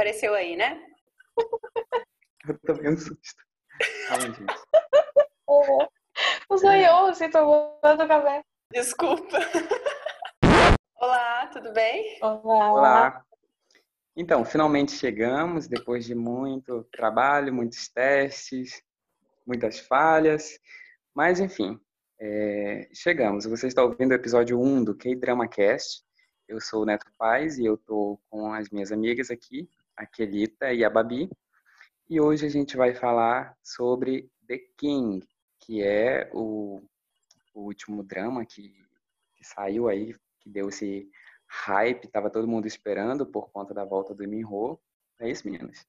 Apareceu aí, né? Eu tomei um susto. Calma, gente. O sonhou se tomando café. Desculpa. Olá, tudo bem? Olá. Olá. Então, finalmente chegamos, depois de muito trabalho, muitos testes, muitas falhas, mas enfim, é, chegamos. Você está ouvindo o episódio 1 do K-Drama Cast. Eu sou o Neto Paz e eu estou com as minhas amigas aqui, a Kelita e a Babi. E hoje a gente vai falar sobre The King, que é o, o último drama que, que saiu aí, que deu esse hype, tava todo mundo esperando por conta da volta do Minho. É isso, meninas?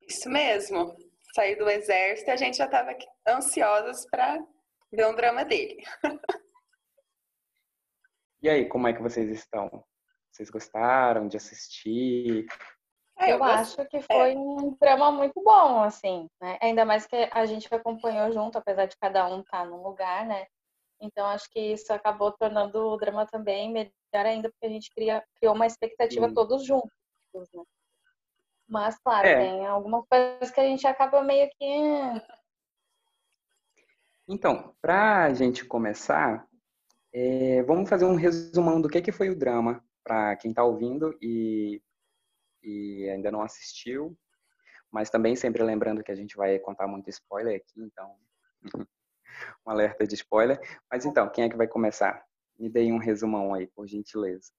Isso mesmo. Saiu do exército e a gente já estava ansiosas para ver um drama dele. E aí, como é que vocês estão? Vocês gostaram de assistir? É, eu, eu acho que é. foi é. um drama muito bom, assim, né? Ainda mais que a gente acompanhou junto, apesar de cada um estar tá num lugar, né? Então acho que isso acabou tornando o drama também melhor ainda, porque a gente cria, criou uma expectativa Sim. todos juntos, né? Mas, claro, é. tem algumas coisas que a gente acaba meio que. Então, para a gente começar, é, vamos fazer um resumão do que, que foi o drama, para quem está ouvindo e, e ainda não assistiu. Mas também sempre lembrando que a gente vai contar muito spoiler aqui, então um alerta de spoiler. Mas então, quem é que vai começar? Me dê um resumão aí, por gentileza.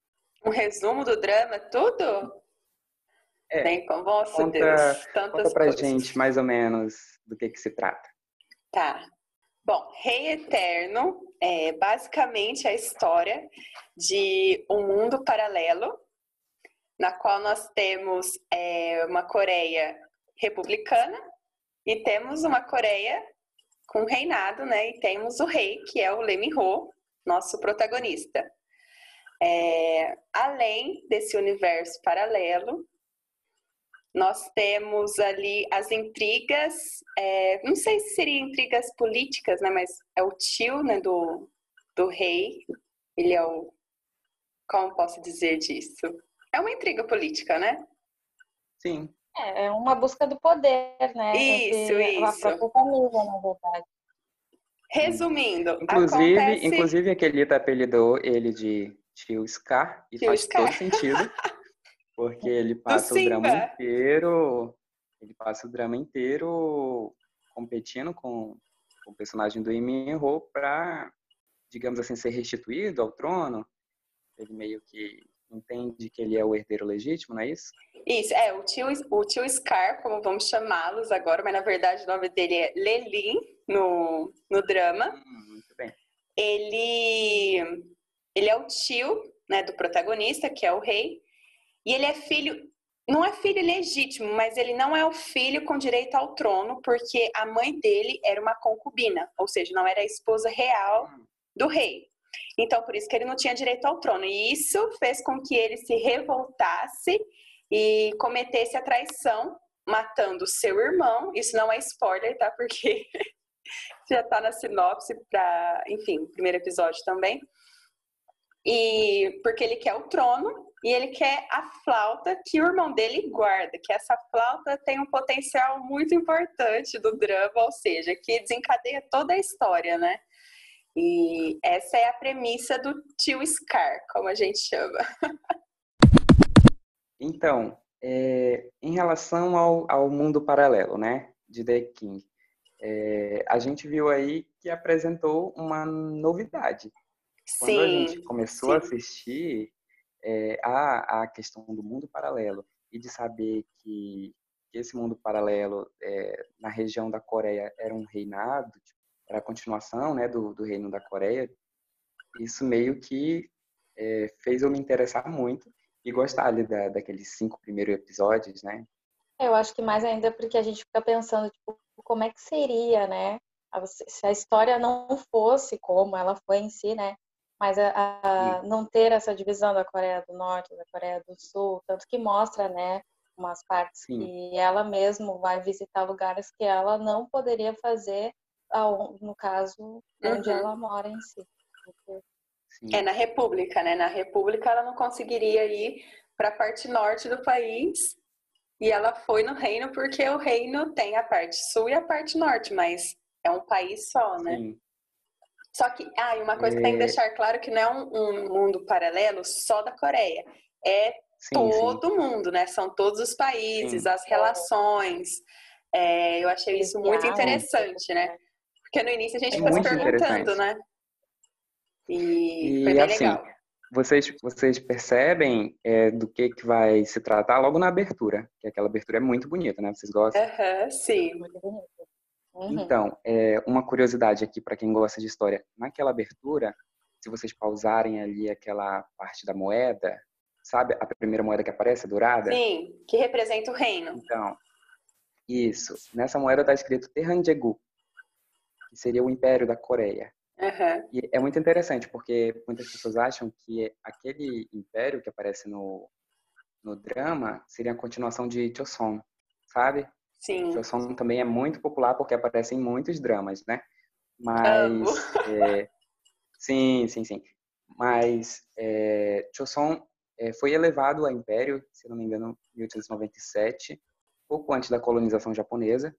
Um resumo do drama, tudo? É, Bem, como, nossa conta, Deus, tantas conta pra coisas. gente mais ou menos do que que se trata. Tá. Bom, Rei Eterno é basicamente a história de um mundo paralelo, na qual nós temos é, uma Coreia republicana e temos uma Coreia com reinado, né? E temos o rei, que é o Lee Min-ho, nosso protagonista. É, além desse universo paralelo, nós temos ali as intrigas, é, não sei se seriam intrigas políticas, né, mas é o tio né, do, do rei, ele é o. Como posso dizer disso? É uma intriga política, né? Sim. É, é uma busca do poder, né? Isso, Entre isso. A própria família, na verdade. Resumindo, inclusive, acontece... inclusive aquele apelidou ele de tio Scar e Tio faz Scar. todo sentido. Porque ele passa o drama inteiro. Ele passa o drama inteiro competindo com, com o personagem do Iminho para, digamos assim, ser restituído ao trono. Ele meio que entende que ele é o herdeiro legítimo, não é isso? Isso, é, o tio, o tio Scar, como vamos chamá-los agora, mas na verdade o nome dele é Lelin no, no drama. Hum, muito bem. Ele, ele é o tio né, do protagonista, que é o rei, e ele é filho, não é filho legítimo, mas ele não é o filho com direito ao trono, porque a mãe dele era uma concubina, ou seja, não era a esposa real do rei. Então, por isso que ele não tinha direito ao trono. E isso fez com que ele se revoltasse e cometesse a traição, matando seu irmão. Isso não é spoiler, tá? Porque já tá na sinopse para, enfim, primeiro episódio também. E porque ele quer o trono e ele quer a flauta que o irmão dele guarda, que essa flauta tem um potencial muito importante do drama, ou seja, que desencadeia toda a história, né? E essa é a premissa do tio Scar, como a gente chama. Então, é, em relação ao, ao mundo paralelo, né, de The King, é, a gente viu aí que apresentou uma novidade. Quando sim, a gente começou sim. a assistir é, a, a questão do mundo paralelo e de saber que, que esse mundo paralelo é, na região da Coreia era um reinado, tipo, era a continuação né, do, do reino da Coreia, isso meio que é, fez eu me interessar muito e gostar ali da, daqueles cinco primeiros episódios, né? Eu acho que mais ainda porque a gente fica pensando, tipo, como é que seria, né? Se a história não fosse como ela foi em si, né? Mas a, a não ter essa divisão da Coreia do Norte, da Coreia do Sul, tanto que mostra, né? Umas partes Sim. que ela mesmo vai visitar lugares que ela não poderia fazer, no caso, onde Uhum. ela mora em si. Sim. É na República, né? Na República ela não conseguiria ir para a parte norte do país E ela foi no reino porque o reino tem a parte sul e a parte norte, mas é um país só, né? Sim. Só que, ah, e uma coisa é... que tem que é. deixar claro que não é um, um mundo paralelo só da Coreia. É sim, todo sim. mundo, né? São todos os países, sim. as relações. É, eu achei isso muito interessante, né? Porque no início a gente é ficou se perguntando, né? E, e foi bem assim, legal. Vocês, vocês percebem é, do que, que vai se tratar logo na abertura, que aquela abertura é muito bonita, né? Vocês gostam? Uhum, sim. Uhum. Então, é, uma curiosidade aqui para quem gosta de história. Naquela abertura, se vocês pausarem ali aquela parte da moeda, sabe a primeira moeda que aparece, dourada? Sim, que representa o reino. Então, isso. Nessa moeda está escrito Terranjegu, que seria o Império da Coreia. Uhum. E é muito interessante, porque muitas pessoas acham que aquele império que aparece no, no drama seria a continuação de Choson, sabe? Sim. Choson também é muito popular porque aparece em muitos dramas, né? Mas... É, sim, sim, sim. Mas é, Choson é, foi elevado a império, se não me engano, em 1897, pouco antes da colonização japonesa.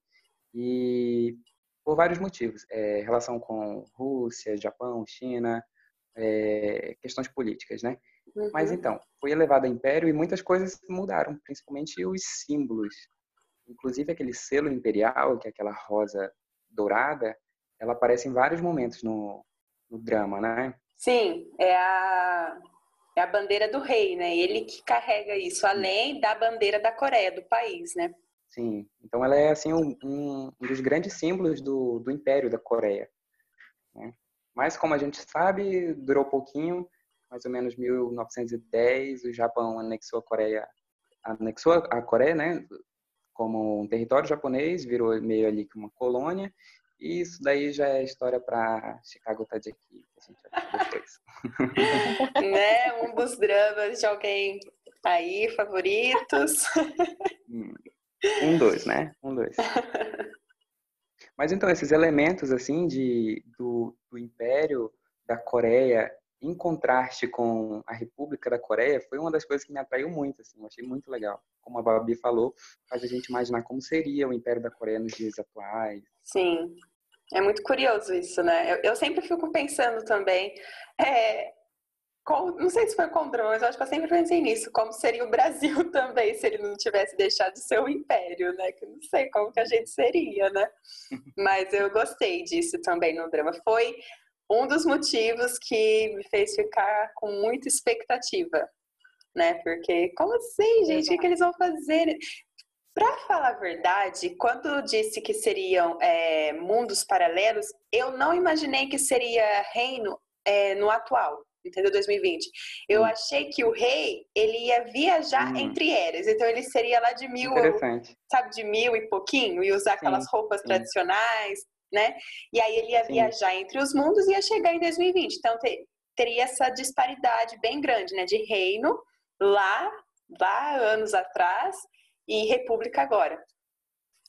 E por vários motivos. É, relação com Rússia, Japão, China, é, questões políticas, né? Uhum. Mas então, foi elevado a império e muitas coisas mudaram, principalmente os símbolos. Inclusive aquele selo imperial, que é aquela rosa dourada, ela aparece em vários momentos no, no drama, né? Sim, é a, é a bandeira do rei, né? Ele que carrega isso, além da bandeira da Coreia, do país, né? Sim, então ela é assim um, um, dos grandes símbolos do, do Império da Coreia. Né? Mas como a gente sabe, durou pouquinho, mais ou menos 1910, o Japão anexou a Coreia, anexou a Coreia, né, como um território japonês, virou meio ali que uma colônia. E isso daí já é história para Chicago tá de aqui, a gente vai depois. né, um dos dramas de alguém aí favoritos. Um, dois, né? Um, dois. Mas então, esses elementos, assim, de, do, do Império da Coreia em contraste com a República da Coreia foi uma das coisas que me atraiu muito, assim, eu achei muito legal. Como a Babi falou, faz a gente imaginar como seria o Império da Coreia nos dias atuais. Sim, é muito curioso isso, né? Eu, eu sempre fico pensando também, é, não sei se foi com drones, acho que eu sempre pensei nisso, como seria o Brasil também se ele não tivesse deixado um império, né? Que eu não sei como que a gente seria, né? Mas eu gostei disso também no drama. Foi um dos motivos que me fez ficar com muita expectativa, né? Porque como assim, gente? O que eles vão fazer? Para falar a verdade, quando disse que seriam é, mundos paralelos, eu não imaginei que seria reino é, no atual entendeu? 2020. Eu hum. achei que o rei, ele ia viajar hum. entre eras. Então ele seria lá de mil, sabe, de mil e pouquinho, e usar aquelas sim, roupas sim. tradicionais, né? E aí ele ia sim. viajar entre os mundos e ia chegar em 2020. Então ter, teria essa disparidade bem grande, né? De reino lá, lá anos atrás e república agora.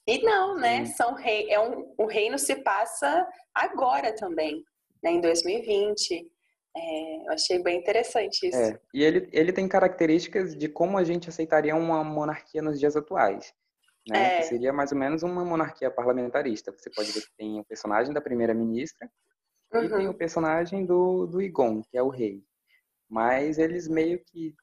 E não, né? São rei, é um, o reino se passa agora também, né? Em 2020. É, eu achei bem interessante isso. É, e ele, ele tem características de como a gente aceitaria uma monarquia nos dias atuais. Né? É. Seria mais ou menos uma monarquia parlamentarista. Você pode ver que tem o personagem da primeira-ministra uhum. e tem o personagem do, do Igon, que é o rei. Mas eles meio que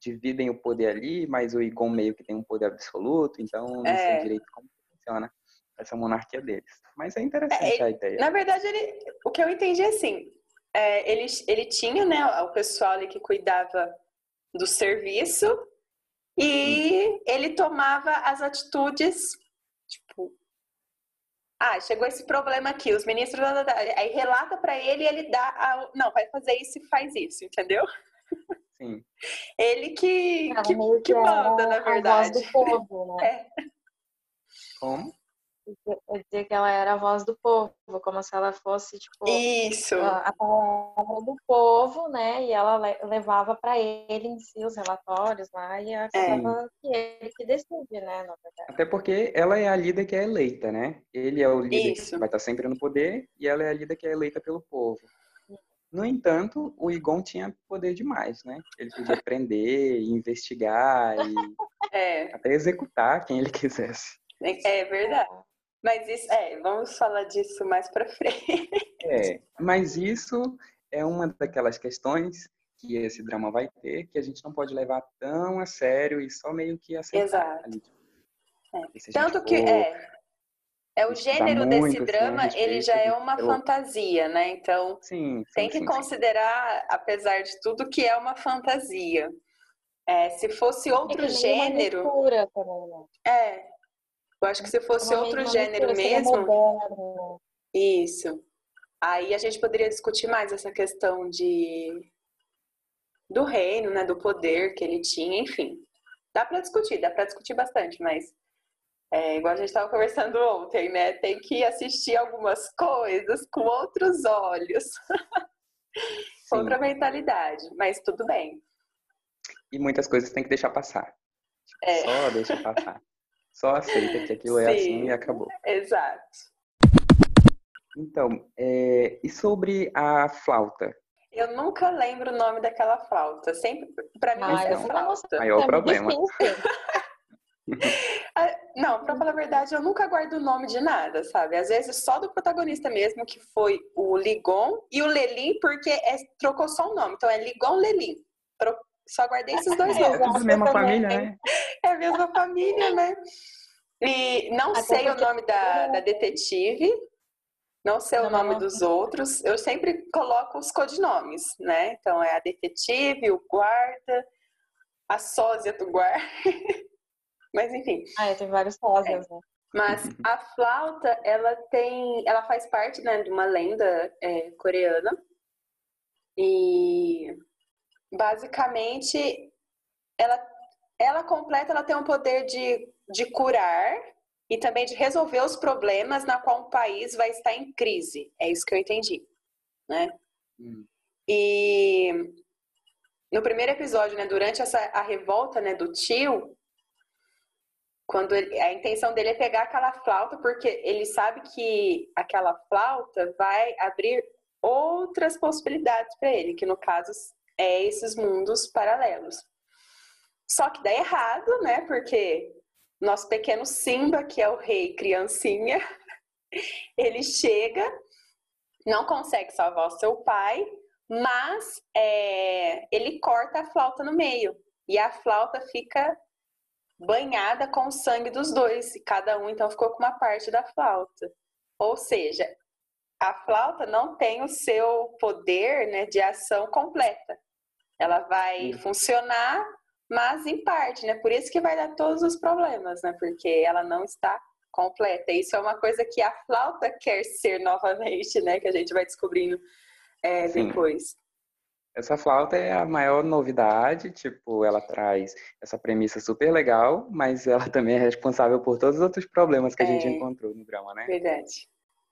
dividem o poder ali, mas o Igon meio que tem um poder absoluto, então não sei é. direito como funciona essa monarquia deles. Mas é interessante é, a ideia. Na verdade, ele, o que eu entendi é assim, é, ele, ele tinha né, o pessoal ali que cuidava do serviço e hum. ele tomava as atitudes, tipo, ah, chegou esse problema aqui, os ministros, aí relata para ele e ele dá, a, não, vai fazer isso e faz isso, entendeu? Sim. Ele que, que, que, manda, na verdade. A voz do povo, né? É. Como? Dizer que ela era a voz do povo, como se ela fosse, tipo, Isso. a palavra do povo, né? E ela levava para ele em si os relatórios lá e acabava é. que ele que decide, né? Até porque ela é a líder que é eleita, né? Ele é o líder Isso. que vai estar sempre no poder e ela é a líder que é eleita pelo povo. No entanto, o Igon tinha poder demais, né? Ele podia prender, investigar e é. até executar quem ele quisesse. É, é verdade. Mas isso, é, vamos falar disso mais para frente. É, mas isso é uma daquelas questões que esse drama vai ter que a gente não pode levar tão a sério e só meio que aceitar. Exato. Ali. É. Tanto que é, é o gênero desse drama, ele já é uma fantasia, né? Então sim, sim tem que sim, considerar, apesar de tudo, que é uma fantasia. É, se fosse outro é gênero. Né? É, eu acho que se fosse outro gênero mesmo. Isso. Aí a gente poderia discutir mais essa questão de do reino, né, do poder que ele tinha, enfim. Dá para discutir, dá para discutir bastante, mas é, igual a gente estava conversando ontem, né? Tem que assistir algumas coisas com outros olhos, outra mentalidade, mas tudo bem. E muitas coisas tem que deixar passar. É. Só deixa passar. Só aceita que aquilo Sim, é assim e acabou. Exato. Então, é, e sobre a flauta? Eu nunca lembro o nome daquela flauta. Sempre, para mim, ah, é flauta. Maior é problema. Ah, não, pra falar a verdade, eu nunca guardo o nome de nada, sabe? Às vezes só do protagonista mesmo, que foi o Ligon, e o Lelin, porque é, trocou só o nome. Então é Ligon Lelin. Só guardei esses dois é, nomes. É tudo mesma família, né? É a mesma família, né? E não Até sei o nome da, da detetive, não sei o nome dos outros. Eu sempre coloco os codinomes, né? Então é a detetive, o guarda, a sósia do guarda. Mas enfim. Ah, tem vários sósias, é. né? Mas a flauta, ela tem, ela faz parte né, de uma lenda é, coreana e basicamente ela, ela completa, ela tem um poder de, de curar e também de resolver os problemas na qual um país vai estar em crise. É isso que eu entendi, né? Hum. E no primeiro episódio, né, durante essa a revolta, né, do tio, quando ele, a intenção dele é pegar aquela flauta, porque ele sabe que aquela flauta vai abrir outras possibilidades para ele, que no caso é esses mundos paralelos. Só que dá errado, né? Porque nosso pequeno Simba, que é o rei criancinha, ele chega, não consegue salvar o seu pai, mas é, ele corta a flauta no meio e a flauta fica banhada com o sangue dos dois e cada um então ficou com uma parte da flauta. Ou seja, a flauta não tem o seu poder né, de ação completa. Ela vai Sim. funcionar mas em parte, né? Por isso que vai dar todos os problemas, né? Porque ela não está completa. Isso é uma coisa que a flauta quer ser novamente, né? Que a gente vai descobrindo é, depois. Essa flauta é a maior novidade, tipo, ela traz essa premissa super legal, mas ela também é responsável por todos os outros problemas que a gente é, encontrou no drama, né? Verdade.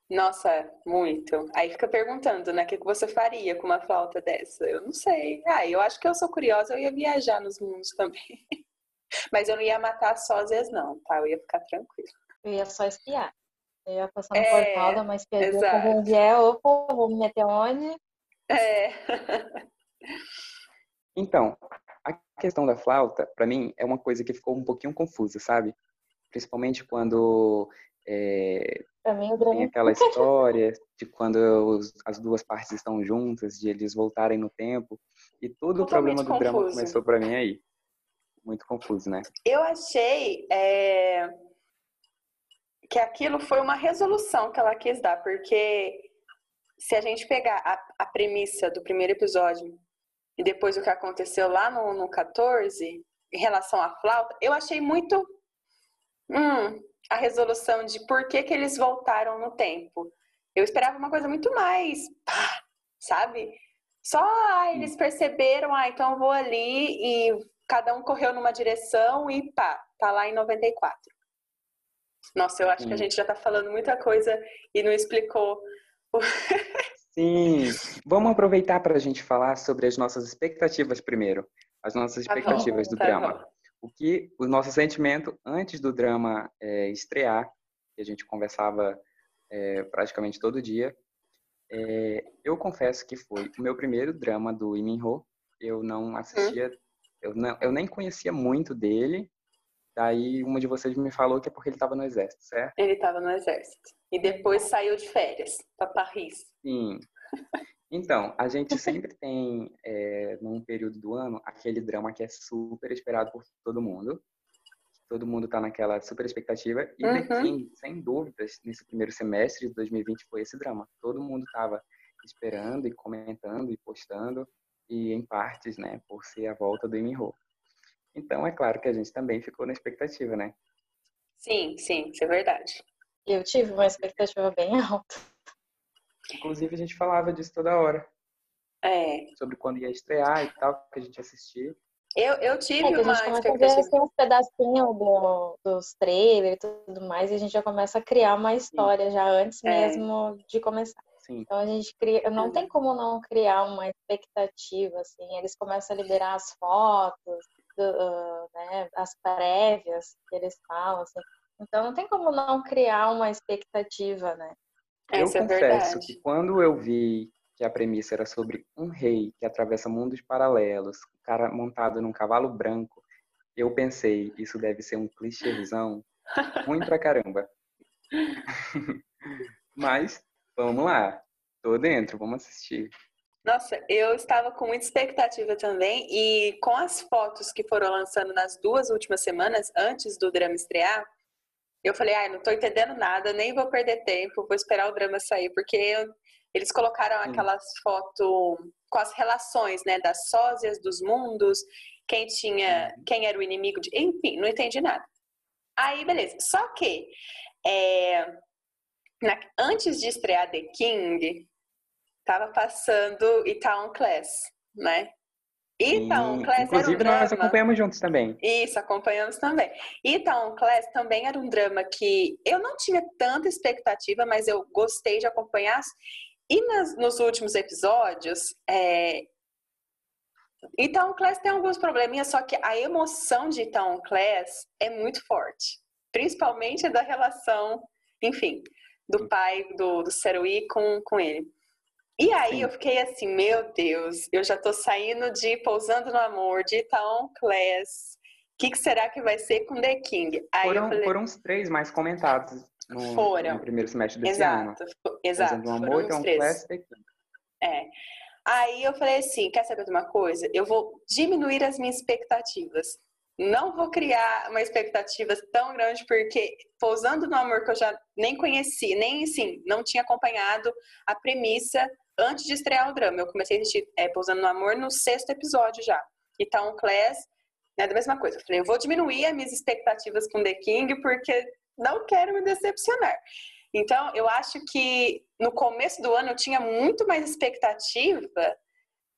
Nossa, muito. Aí fica perguntando, né? O que você faria com uma flauta dessa? Eu não sei. Ah, eu acho que eu sou curiosa, eu ia viajar nos mundos também. Mas eu não ia matar sósias, não, tá? Eu ia ficar tranquila. Eu ia só espiar. Eu ia passar no é, portal, dar uma espiadinha onde é, opa, vou me meter onde? É. então, a questão da flauta, para mim, é uma coisa que ficou um pouquinho confusa, sabe? Principalmente quando é, tem aquela história de quando os, as duas partes estão juntas, de eles voltarem no tempo. E todo o problema do confuso. drama começou para mim aí. Muito confuso, né? Eu achei é, que aquilo foi uma resolução que ela quis dar, porque se a gente pegar a, a premissa do primeiro episódio e depois o que aconteceu lá no, no 14, em relação à flauta, eu achei muito. Hum, a resolução de por que, que eles voltaram no tempo. Eu esperava uma coisa muito mais, pá, sabe? Só ah, eles perceberam, ah, então eu vou ali e cada um correu numa direção e pá, tá lá em 94. Nossa, eu acho Sim. que a gente já tá falando muita coisa e não explicou. Sim, vamos aproveitar para a gente falar sobre as nossas expectativas primeiro, as nossas expectativas tá bom, do tá drama. Bom o que o nosso sentimento antes do drama é, estrear, que a gente conversava é, praticamente todo dia, É, eu confesso que foi o meu primeiro drama do Lee Min-ho. Eu não assistia, hum. eu, não, eu nem conhecia muito dele. Daí uma de vocês me falou que é porque ele estava no exército, certo? Ele estava no exército. E depois saiu de férias para Paris. Sim. Então, a gente sempre tem, é, num período do ano, aquele drama que é super esperado por todo mundo. Todo mundo está naquela super expectativa. E uhum. The King, sem dúvidas, nesse primeiro semestre de 2020 foi esse drama. Todo mundo estava esperando e comentando e postando, e em partes, né, por ser a volta do Amy Então, é claro que a gente também ficou na expectativa, né? Sim, sim, isso é verdade. Eu tive uma expectativa bem alta. Inclusive, a gente falava disso toda hora. É. Sobre quando ia estrear e tal, que a gente assistia. Eu, eu tive é, uma a gente começa a ver assim, uns pedacinhos do, dos trailers e tudo mais, e a gente já começa a criar uma história Sim. já antes é. mesmo de começar. Sim. Então a gente cria, não tem como não criar uma expectativa, assim, eles começam a liberar as fotos, do, uh, né, as prévias que eles falam, assim. Então não tem como não criar uma expectativa, né? Eu Essa é confesso que quando eu vi que a premissa era sobre um rei que atravessa mundos paralelos, um cara montado num cavalo branco, eu pensei, isso deve ser um clichêzão ruim pra caramba. Mas, vamos lá. Tô dentro, vamos assistir. Nossa, eu estava com muita expectativa também e com as fotos que foram lançando nas duas últimas semanas, antes do drama estrear, eu falei, ai, não tô entendendo nada, nem vou perder tempo, vou esperar o drama sair, porque eu, eles colocaram aquelas fotos com as relações, né, das sósias, dos mundos, quem tinha, quem era o inimigo de, enfim, não entendi nada. Aí, beleza. Só que é, na, antes de estrear The King, tava passando Itaon Class, né? Itaon Class Inclusive, era um drama... nós acompanhamos juntos também. Isso, acompanhamos também. Itaon Class também era um drama que eu não tinha tanta expectativa, mas eu gostei de acompanhar. E nas, nos últimos episódios, é... Itaon Class tem alguns probleminhas, só que a emoção de Itaon Class é muito forte. Principalmente da relação, enfim, do pai do, do com, com ele. E aí Sim. eu fiquei assim, meu Deus, eu já tô saindo de Pousando no Amor, de Itaon Class. O que, que, será que vai ser com The King? Aí foram, falei... foram os três mais comentados no, foram. no primeiro semestre desse exato, ano. Exato, Pousando no Amor, Itaon Class, The King. É. Aí eu falei assim, quer saber de uma coisa? Eu vou diminuir as minhas expectativas não vou criar uma expectativa tão grande, porque pousando no amor que eu já nem conheci, nem assim, não tinha acompanhado a premissa antes de estrear o drama. Eu comecei a assistir é, Pousando no Amor no sexto episódio já. Então, Class, né, da mesma coisa. Eu falei, eu vou diminuir as minhas expectativas com The King, porque não quero me decepcionar. Então, eu acho que no começo do ano eu tinha muito mais expectativa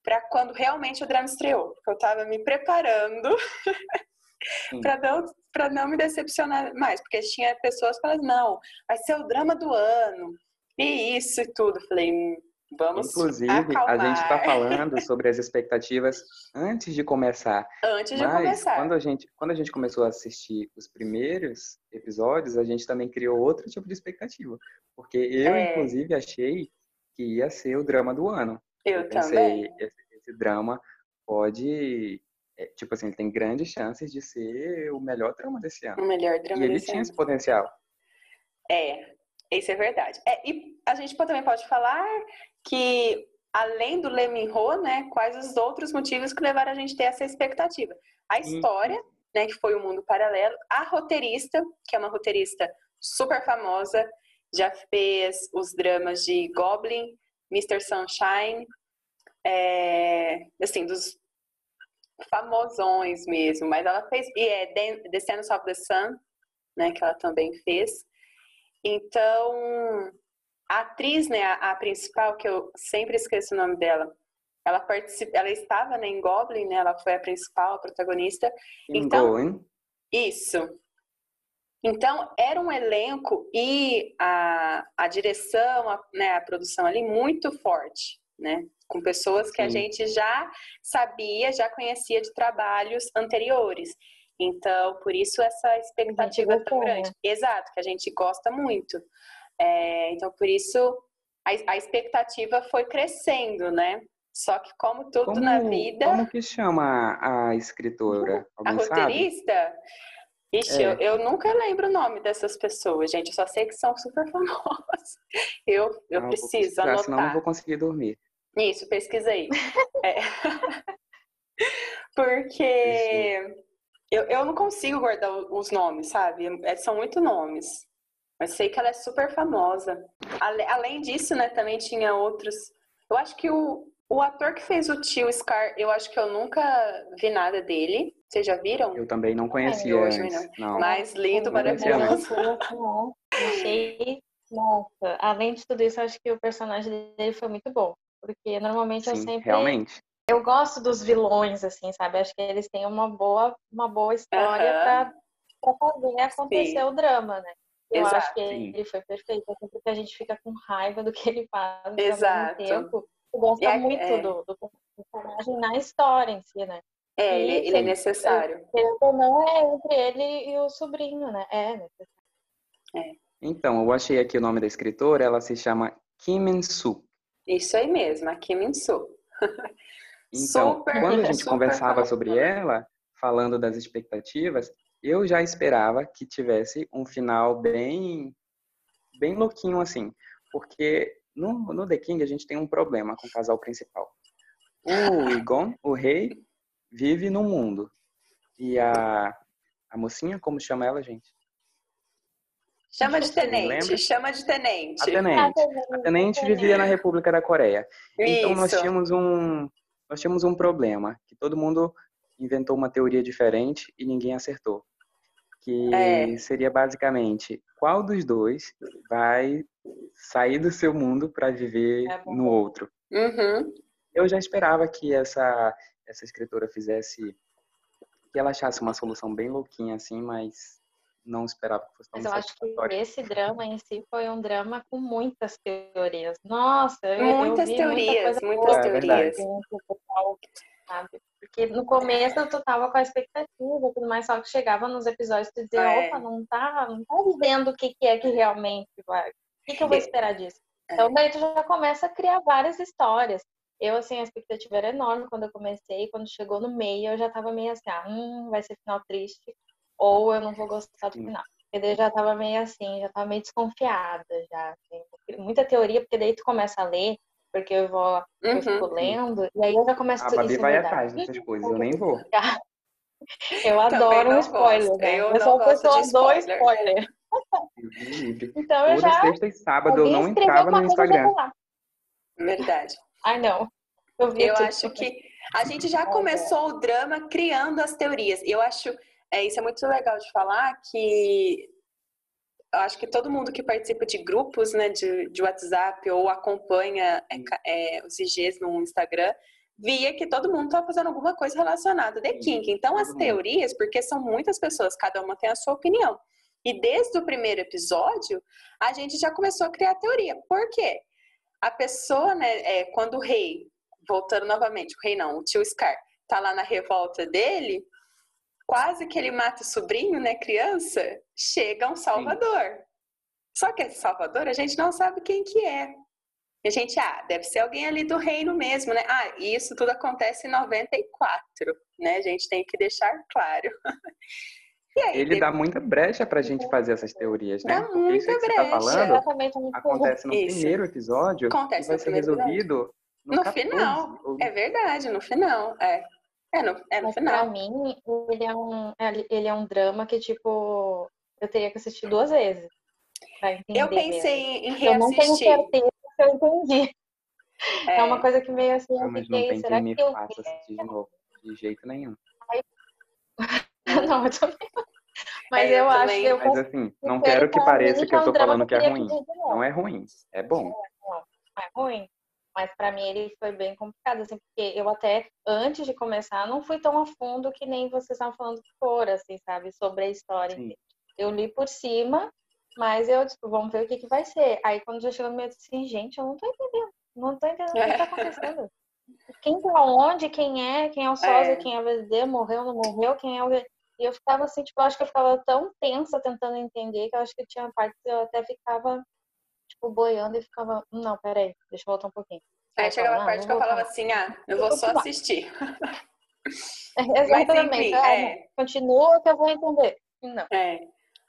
para quando realmente o drama estreou. Porque eu estava me preparando para não, pra não me decepcionar mais. Porque tinha pessoas que falavam, não, vai ser o drama do ano. E isso e tudo. falei, hum, vamos Inclusive, acalmar. a gente está falando sobre as expectativas antes de começar. Antes de Mas, começar. Quando a, gente, quando a gente começou a assistir os primeiros episódios, a gente também criou outro tipo de expectativa. Porque eu, é... inclusive, achei que ia ser o drama do ano. Eu, eu pensei, também. Esse, esse drama pode é, tipo assim, ele tem grandes chances de ser o melhor drama desse ano. O melhor drama E ele desse tinha ano. esse potencial. É, isso é verdade. É, e a gente também pode falar que, além do Leminho, né, quais os outros motivos que levaram a gente a ter essa expectativa? A história, né, que foi o um mundo paralelo, a roteirista, que é uma roteirista super famosa, já fez os dramas de Goblin, Mr. Sunshine, é, assim, dos famosões mesmo, mas ela fez, e é Descendants of the Sun, né, que ela também fez. Então, a atriz, né, a, a principal, que eu sempre esqueço o nome dela, ela participa, ela estava né, em Goblin, né, ela foi a principal, a protagonista. Em então, Goblin. Isso. Então, era um elenco e a, a direção, a, né, a produção ali muito forte, né? com pessoas que Sim. a gente já sabia, já conhecia de trabalhos anteriores. Então, por isso essa expectativa tão grande. Exato, que a gente gosta muito. É, então, por isso a, a expectativa foi crescendo, né? Só que como tudo Como, na vida, como que chama a escritora? a Alguém sabe? roteirista, ixi, É. eu, eu nunca lembro o nome dessas pessoas, gente. Eu só sei que são super famosas. Eu, eu vou preciso pesquisar, Senão não anotar. vou conseguir dormir. Isso, pesquisa aí. É. Porque eu, eu não consigo guardar os nomes, sabe? É, São muito nomes. Mas sei que ela é super famosa. Além disso, né, também tinha outros. Eu acho que o, o ator que fez o tio Scar, eu acho que eu nunca vi nada dele. Vocês já viram? Eu também não conhecia hoje, antes. Não. Mais lindo, Não conhecia, não. maravilhoso. Achei. Nossa, além de tudo isso, eu acho que o personagem dele foi muito bom. Porque normalmente eu Sim, sempre. realmente. Eu gosto dos vilões, assim, sabe? Acho que eles têm uma boa, uma boa história Aham. pra, pra fazer acontecer Sim. o drama, né? Eu acho Exato. que Sim. ele foi perfeito, assim, porque a gente fica com raiva do que ele faz ao Exato. mesmo tempo. Eu gosto é- muito é. do, do personagem na história em si, né? É, ele, ele é Sim. necessário. Ou não, é entre ele e o sobrinho, né? É, necessário. Então, eu achei aqui o nome da escritora, ela se chama Kim In-soo. Isso aí mesmo, a Kim Min-soo. Então, Super, quando a gente conversava famosa. sobre ela, falando das expectativas, eu já esperava que tivesse um final bem bem louquinho assim, porque no, no The King a gente tem um problema com o casal principal. O Igon, o rei, vive no mundo. E a, a mocinha, como chama ela, gente? Chama de tenente, chama de tenente. A tenente. A tenente vivia na República da Coreia. Então nós Isso. tínhamos um nós tínhamos um problema, que todo mundo inventou uma teoria diferente e ninguém acertou. Que É. seria basicamente qual dos dois vai sair do seu mundo para viver É no outro. Uhum. Eu já esperava que essa essa escritora fizesse que ela achasse uma solução bem louquinha assim, mas não esperava que fosse tão Mas eu acho que esse drama em si foi um drama com muitas teorias. Nossa, eu, Muitas eu vi teorias, muita coisa muitas boa, É verdade. teorias. Sabe? Porque no começo tu tava com a expectativa tudo mais, só que chegava nos episódios tu dizia, É. opa, não tá, não tá dizendo o que, que é que realmente vai. O que, que eu vou É. esperar disso? É. Então daí tu já começa a criar várias histórias. Eu, assim, a expectativa era enorme quando eu comecei, quando chegou no meio, eu já tava meio assim, ah, hum, vai ser final triste, ou eu não vou gostar do final. Porque daí eu já tava meio assim, já tava meio desconfiada, já. assim. Muita teoria, porque daí tu começa a ler, porque eu vou, eu fico Uhum. lendo, e aí eu já começo A isso Babi vai atrás dessas coisas, eu nem vou. Eu adoro um spoiler, né? Eu Eu, sou uma pessoa do spoiler. Então eu Toda já. sexta e sábado eu não entrava no Instagram. Verdade. Ai, não. Eu vi Eu acho que a gente já começou o drama criando as teorias. Eu acho, é, isso é muito legal de falar, que acho que todo mundo que participa de grupos né, de, de WhatsApp ou acompanha é, é, os IGs no Instagram, via que todo mundo estava fazendo alguma coisa relacionada Sim, King. Então, as teorias, porque são muitas pessoas, cada uma tem a sua opinião. E desde o primeiro episódio, a gente já começou a criar teoria. Por quê? A pessoa, né, é, quando o rei, voltando novamente, o rei não, o tio Scar, tá lá na revolta dele, quase que ele mata o sobrinho, né, criança, chega um salvador. Só que esse salvador a gente não sabe quem que é. A gente, ah, deve ser alguém ali do reino mesmo, né? Ah, e isso tudo acontece em 94, né? A gente tem que deixar claro. E aí, Ele depois- dá muita brecha pra gente fazer essas teorias, né? Dá Porque isso muita aí que você tá brecha. falando acontece no Isso. primeiro episódio Acontece e vai ser primeiro episódio. resolvido no, No 14, final. ou- É verdade, no final. É, é, no, é no Mas final. pra mim, ele é, um, ele é um drama que, tipo, eu teria que assistir duas vezes. Eu pensei mesmo. em Eu não tenho reassistir. certeza se eu entendi. É, É, uma coisa que meio assim, eu mas não tem será quem me que eu faça assistir de novo. De jeito nenhum. Não, eu também. Mas É, eu eu, acho que eu Mas assim, não quero que pareça que eu é tô falando que é ruim. Não é ruim. É bom. Não, não é ruim. Mas pra mim ele foi bem complicado, assim, porque eu até, antes de começar, não fui tão a fundo que nem vocês estavam falando que foram, assim, sabe, sobre a história. Sim. si. Eu li por cima, mas eu, tipo, vamos ver o que que vai ser. Aí quando já chegou no meio, eu disse assim, gente, eu não tô entendendo. Não tô entendendo o que tá acontecendo. Quem tá onde, quem é, quem é o sósia, É. quem é o VD, morreu, não morreu, quem é o... E eu ficava assim, tipo, eu acho que eu ficava tão tensa tentando entender que eu acho que tinha partes que eu até ficava tipo, boiando e ficava, não, peraí, deixa eu voltar um pouquinho. Aí chegava a parte que eu falava assim, ah, eu vou só assistir. Exatamente. Mas, enfim, é... Continua que eu vou entender. Não. É.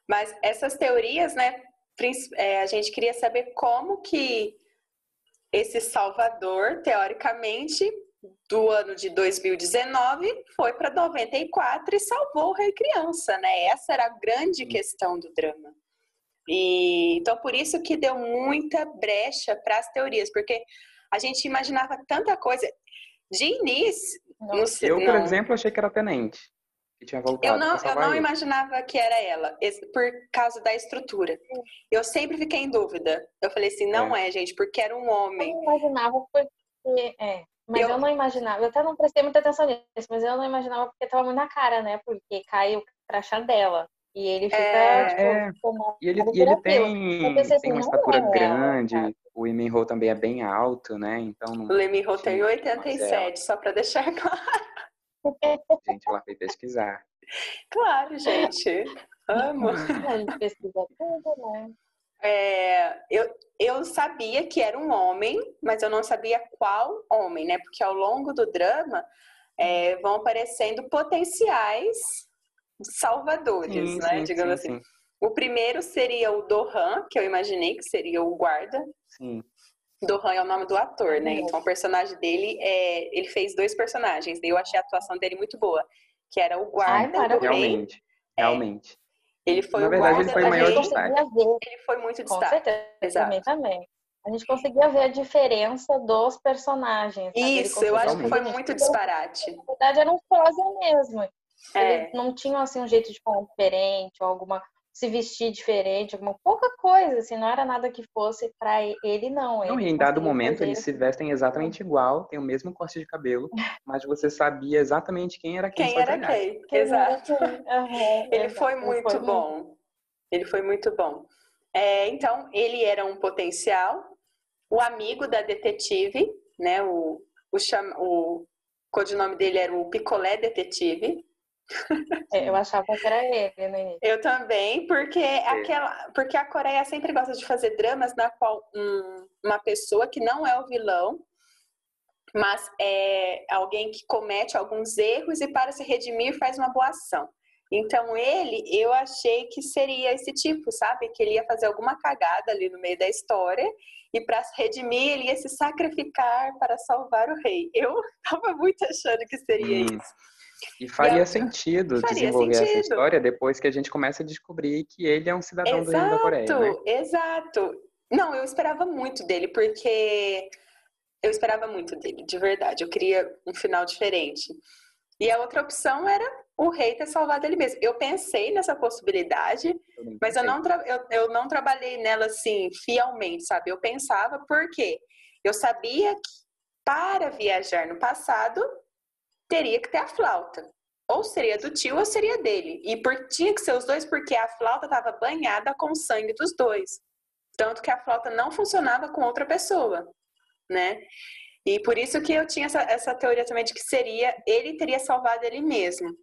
Mas essas teorias, né, é, a gente queria saber como que esse Salvador, teoricamente, do ano de 2019 foi para 94 e salvou o Rei Criança, né? Essa era a grande questão do drama. E então por isso que deu muita brecha para as teorias, porque a gente imaginava tanta coisa de início. eu, por exemplo, achei que era Tenente. Que tinha voltado eu não, eu não imaginava que era ela, por causa da estrutura. Eu sempre fiquei em dúvida. Eu falei assim, não é, é gente, porque era um homem. Eu não imaginava porque. É. Mas eu... eu... não imaginava, eu até não prestei muita atenção nisso, mas eu não imaginava porque tava muito na cara, né? Porque cai o crachá dela. E ele fica, é, tipo, é. E ele, e ele tem, assim, tem uma estatura é grande, ela, o Eminho também é bem alto, né? Então não, O Eminho tem 87, só para deixar claro. Gente, ela foi pesquisar. Claro, gente. Amo. A gente pesquisa tudo, né? É, eu, eu sabia que era um homem, mas eu não sabia qual homem, né? Porque ao longo do drama é, vão aparecendo potenciais salvadores, sim, né? Sim, Digamos sim, assim. O primeiro seria o Dohan, que eu imaginei que seria o guarda. Sim. Dohan é o nome do ator, né? Então o personagem dele é, ele fez dois personagens. Eu achei a atuação dele muito boa, que era o guarda Ai, do realmente, rei. Realmente. Ele foi Na verdade, ele foi o maior destaque. Ele foi muito Com destaque. Certeza, também, também. A gente conseguia ver a diferença dos personagens. Sabe? Isso, eu acho que foi muito disparate. Na verdade, eram sósia mesmo. É. Eles não tinham assim um jeito de falar diferente ou alguma se vestir diferente, alguma pouca coisa, assim, não era nada que fosse para ele não. Ele não, e em dado momento eles se vestem exatamente igual, tem o mesmo corte de cabelo, mas você sabia exatamente quem era quem. Quem era quem, exato. Uhum, ele foi muito foi bom. Muito. Ele foi muito bom. É, então, ele era um potencial, o amigo da detetive, né? O, o, chama, o codinome dele era o Picolé Detetive. É, eu achava que era ele, né? Eu também, porque aquela, porque a Coreia sempre gosta de fazer dramas na qual um, uma pessoa que não é o vilão, mas é alguém que comete alguns erros e para se redimir faz uma boa ação. Então ele, eu achei que seria esse tipo, sabe? Que ele ia fazer alguma cagada ali no meio da história e para se redimir ele ia se sacrificar para salvar o rei. Eu tava muito achando que seria hum. isso. E faria e sentido faria desenvolver sentido. essa história depois que a gente começa a descobrir que ele é um cidadão exato, do Reino da Coreia. Né? Exato. Não, eu esperava muito dele, porque eu esperava muito dele, de verdade. Eu queria um final diferente. E a outra opção era o rei ter salvado ele mesmo. Eu pensei nessa possibilidade, eu mas eu não, eu, eu não trabalhei nela assim, fielmente, sabe? Eu pensava porque eu sabia que para viajar no passado, teria que ter a flauta. Ou seria do tio ou seria dele. E por, tinha que ser os dois porque a flauta estava banhada com o sangue dos dois. Tanto que a flauta não funcionava com outra pessoa, né? E por isso que eu tinha essa, essa teoria também de que seria ele teria salvado ele mesmo.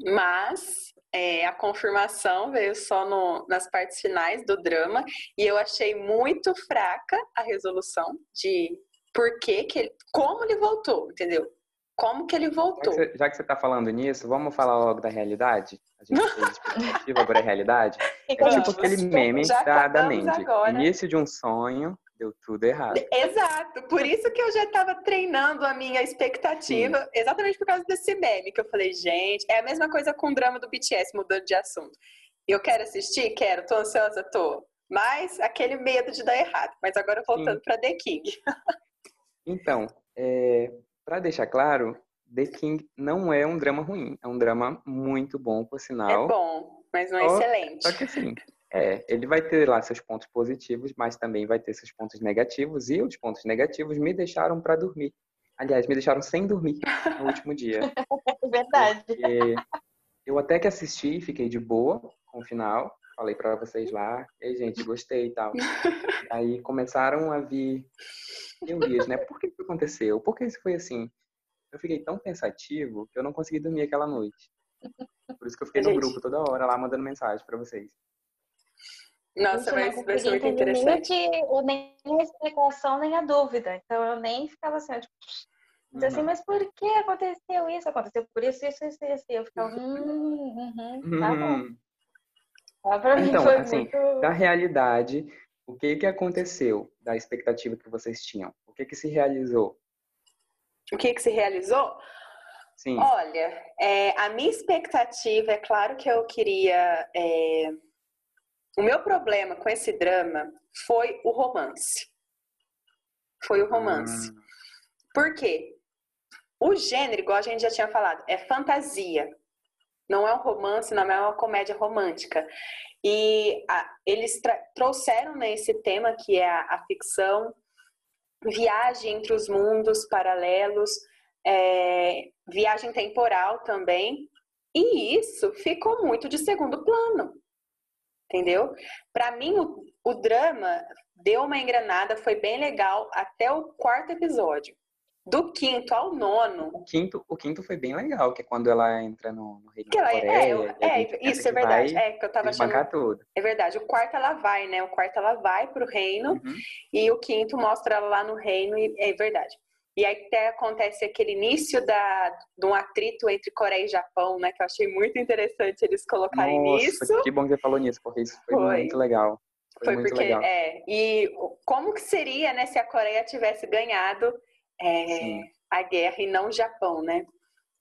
Mas é, a confirmação veio só no, nas partes finais do drama e eu achei muito fraca a resolução de por que, que ele, como ele voltou, entendeu? Como que ele voltou. Já que você está falando nisso, vamos falar logo da realidade? A gente fez expectativa para a realidade. É tipo aquele meme da, da Mandy. Agora. Início de um sonho, deu tudo errado. Exato. Por isso que eu já estava treinando a minha expectativa, Sim. exatamente por causa desse meme, que eu falei, gente, é a mesma coisa com o drama do BTS, mudando de assunto. Eu quero assistir? Quero. Tô ansiosa? Tô. Mas aquele medo de dar errado. Mas agora voltando para The King. então, é, para deixar claro, The King não é um drama ruim, é um drama muito bom, por sinal. É bom, mas não é só, excelente. Só que assim, é, ele vai ter lá seus pontos positivos, mas também vai ter seus pontos negativos, e os pontos negativos me deixaram para dormir. Aliás, me deixaram sem dormir no último dia. Verdade. eu até que assisti, fiquei de boa com o final, falei para vocês lá, ei gente, gostei e tal. Aí começaram a vir teorias, né? Por que isso aconteceu? Por que isso foi assim? Eu fiquei tão pensativo que eu não consegui dormir aquela noite. Por isso que eu fiquei no grupo toda hora lá mandando mensagem para vocês. Nossa, vai, vai ser muito interessante. Nem, nem a explicação, nem a dúvida. Então eu nem ficava assim, tipo, uhum. assim, mas por que aconteceu isso? Aconteceu por isso, isso, isso, isso. Eu ficava, hum, uhum, tá bom. Uhum. Tá, então, assim, muito... da realidade, o que que aconteceu da expectativa que vocês tinham? O que que se realizou? O que que se realizou? Sim. Olha, é, a minha expectativa, é claro que eu queria. É... O meu problema com esse drama foi o romance. Foi o romance. Ah. Por quê? O gênero, igual a gente já tinha falado, é fantasia. Não é um romance, não é uma comédia romântica. E a, eles trouxeram né, esse tema que é a, a, ficção, viagem entre os mundos paralelos, é, viagem temporal também. E isso ficou muito de segundo plano. Entendeu? Para mim, o, o drama deu uma engrenada, foi bem legal até o quarto episódio. Do quinto ao nono. O quinto, o quinto foi bem legal, que é quando ela entra no, no Reino que ela, Coreia. É, é isso é verdade. É que eu tava achando. Tudo. É verdade. O quarto ela vai, né? O quarto ela vai pro reino uhum. e o quinto mostra ela lá no reino e é verdade. E aí até acontece aquele início da, de um atrito entre Coreia e Japão, né? Que eu achei muito interessante eles colocarem Nossa, nisso. Que bom que você falou nisso, porque isso foi, foi. muito legal. Foi, foi porque, legal. é. E como que seria, né, se a Coreia tivesse ganhado é, a guerra e não o Japão, né?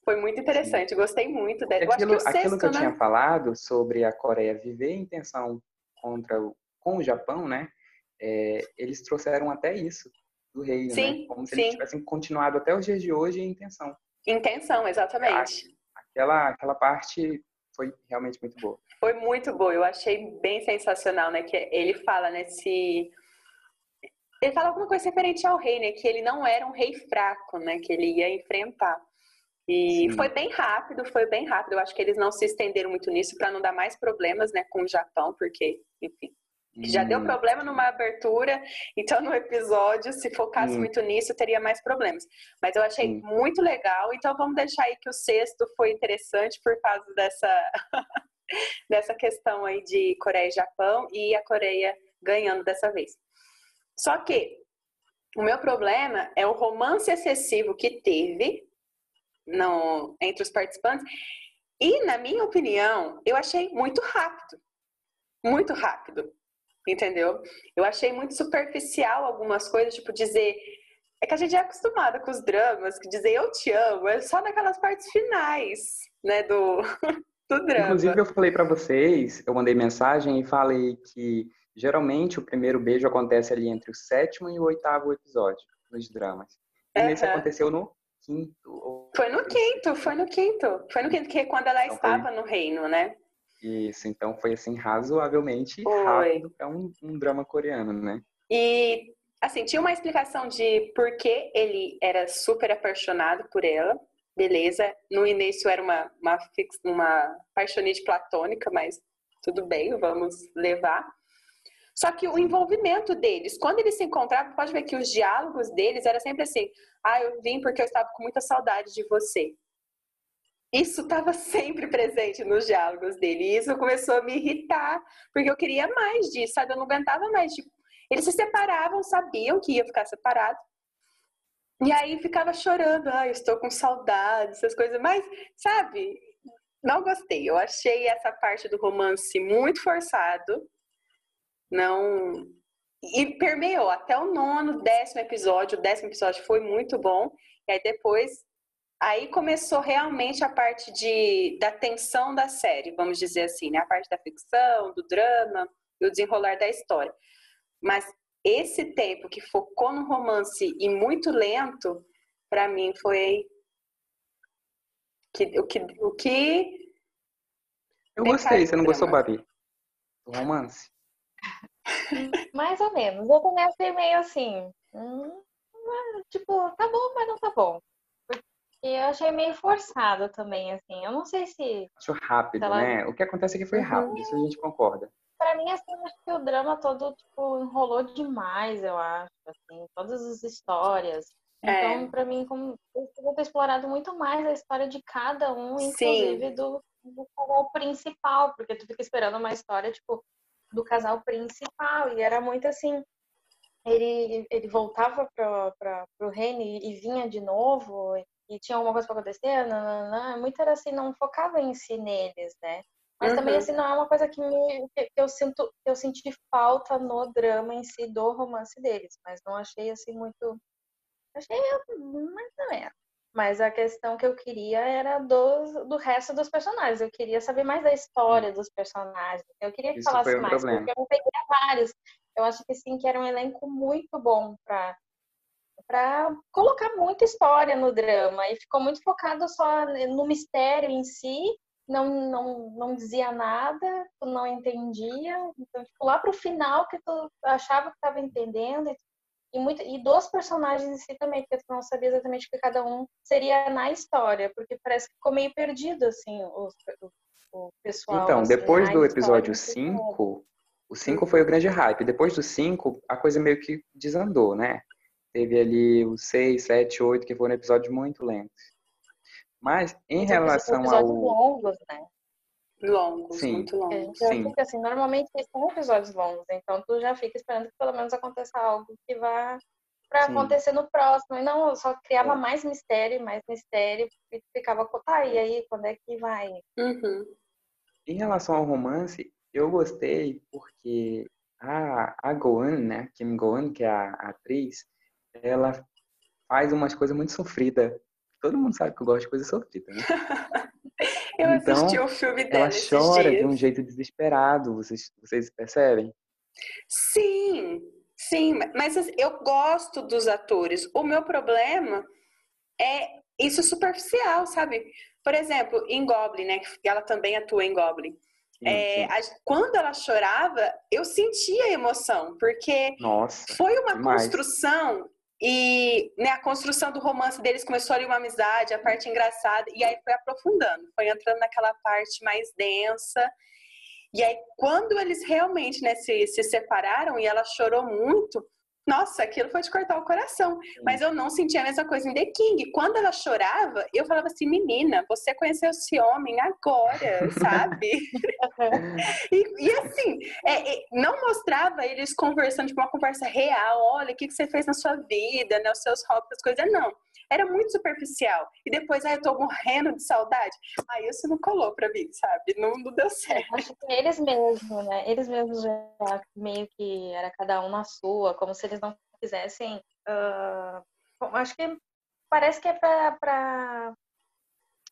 Foi muito interessante, Sim. gostei muito dela. Aquilo, eu acho que, o aquilo que eu né? tinha falado sobre a Coreia viver em tensão contra o, com o Japão, né? É, eles trouxeram até isso do reino, sim, né? Como se sim. eles tivessem continuado até os dias de hoje em tensão. Intenção, exatamente. Aquela, aquela parte foi realmente muito boa. Foi muito boa, eu achei bem sensacional, né? Que ele fala, né? Se ele fala alguma coisa referente ao rei, né? Que ele não era um rei fraco, né? Que ele ia enfrentar. E Sim. foi bem rápido, foi bem rápido. Eu acho que eles não se estenderam muito nisso para não dar mais problemas, né, com o Japão, porque, enfim, já deu hum. problema numa abertura, então no episódio, se focasse hum. muito nisso, teria mais problemas. Mas eu achei hum. muito legal, então vamos deixar aí que o sexto foi interessante por causa dessa, dessa questão aí de Coreia e Japão e a Coreia ganhando dessa vez. Só que o meu problema é o romance excessivo que teve no, entre os participantes. E, na minha opinião, eu achei muito rápido. Muito rápido. Entendeu? Eu achei muito superficial algumas coisas, tipo dizer. É que a gente é acostumada com os dramas, que dizer eu te amo, é só naquelas partes finais, né, do, do drama. Inclusive, eu falei para vocês, eu mandei mensagem e falei que Geralmente, o primeiro beijo acontece ali entre o sétimo e o oitavo episódio nos dramas. E uhum. aconteceu no quinto. Foi no quinto, foi no quinto. Foi no quinto, que é quando ela então estava foi... no reino, né? Isso, então foi assim, razoavelmente foi. rápido para um, um drama coreano, né? E, assim, tinha uma explicação de por que ele era super apaixonado por ela, beleza. No início era uma, uma, uma paixonite platônica, mas tudo bem, vamos levar. Só que o envolvimento deles, quando eles se encontravam, pode ver que os diálogos deles era sempre assim: ah, eu vim porque eu estava com muita saudade de você. Isso estava sempre presente nos diálogos dele. E isso começou a me irritar, porque eu queria mais disso, sabe? Eu não aguentava mais. Tipo, eles se separavam, sabiam que ia ficar separado. E aí ficava chorando, ah, eu estou com saudade, essas coisas. Mas, sabe, não gostei. Eu achei essa parte do romance muito forçado não. E permeou até o nono, décimo episódio. O décimo episódio foi muito bom. E aí depois, aí começou realmente a parte de, da tensão da série, vamos dizer assim, né? A parte da ficção, do drama e o desenrolar da história. Mas esse tempo que focou no romance e muito lento, para mim foi que, o que o que eu gostei, você não gostou, Babi? O romance? Mais ou menos. Eu achei meio assim. Hum, tipo, tá bom, mas não tá bom. Porque eu achei meio forçado também, assim. Eu não sei se. Acho rápido, ela... né? O que acontece é que foi rápido, uhum. isso a gente concorda. Pra mim, assim, acho que o drama todo, tipo, enrolou demais, eu acho, assim, todas as histórias. É. Então, pra mim, como eu ter explorado muito mais a história de cada um, inclusive do, do principal, porque tu fica esperando uma história, tipo, do casal principal. E era muito assim, ele, ele voltava para o reino e, e, vinha de novo e tinha alguma coisa para acontecer, não, não, não. muito era assim, não focava em si neles, né? Mas uhum. também assim não é uma coisa que, me, que eu sinto, que eu senti falta no drama em si do romance deles, mas não achei assim muito, achei mais ou menos. Mas a questão que eu queria era do, do resto dos personagens. Eu queria saber mais da história dos personagens. Eu queria que Isso falasse um mais, problema. porque eu não peguei vários. Eu acho que sim, que era um elenco muito bom para para colocar muita história no drama e ficou muito focado só no mistério em si, não não, não dizia nada, tu não entendia, então tipo, lá pro final que tu achava que estava entendendo e muito e dos personagens em si também, porque tu não sabia exatamente o que cada um seria na história, porque parece que ficou meio perdido assim o, o, o pessoal. Então, assim, depois do episódio 5, o 5 foi o grande hype. Depois do 5, a coisa meio que desandou, né? Teve ali o 6, 7, 8, que foram episódios muito lentos. Mas em Mas relação ao. longos, né? Longos, sim, muito longos. É, sim. Fica assim, normalmente são episódios longos, então tu já fica esperando que pelo menos aconteça algo que vá para acontecer no próximo. E não, só criava é. mais mistério, mais mistério, e ficava, tá, e aí, quando é que vai? Uhum. Em relação ao romance, eu gostei porque a, a Goan, né, Kim Goan, que é a, a atriz, ela faz umas coisas muito sofridas. Todo mundo sabe que eu gosto de coisa sofrida, né? eu então, assisti o filme dela Ela chora dias. de um jeito desesperado, vocês, vocês percebem? Sim, sim, mas assim, eu gosto dos atores. O meu problema é isso superficial, sabe? Por exemplo, em Goblin, né? Que ela também atua em Goblin. É, a, quando ela chorava, eu sentia emoção, porque Nossa, foi uma demais. construção e né, a construção do romance deles começou ali uma amizade, a parte engraçada, e aí foi aprofundando, foi entrando naquela parte mais densa. E aí, quando eles realmente né, se, se separaram e ela chorou muito, nossa, aquilo foi de cortar o coração. Mas eu não sentia a mesma coisa em The King. Quando ela chorava, eu falava assim, menina, você conheceu esse homem agora, sabe? e, e, assim, é, não mostrava eles conversando, tipo, uma conversa real. Olha, o que, que você fez na sua vida, né? Os seus hobbies, as coisas. Não era muito superficial. E depois, ah, eu tô morrendo de saudade. Aí isso não colou pra mim, sabe? Não, não deu certo. Acho que eles mesmos, né? Eles mesmos já meio que era cada um na sua, como se eles não quisessem. Uh, acho que parece que é pra, pra,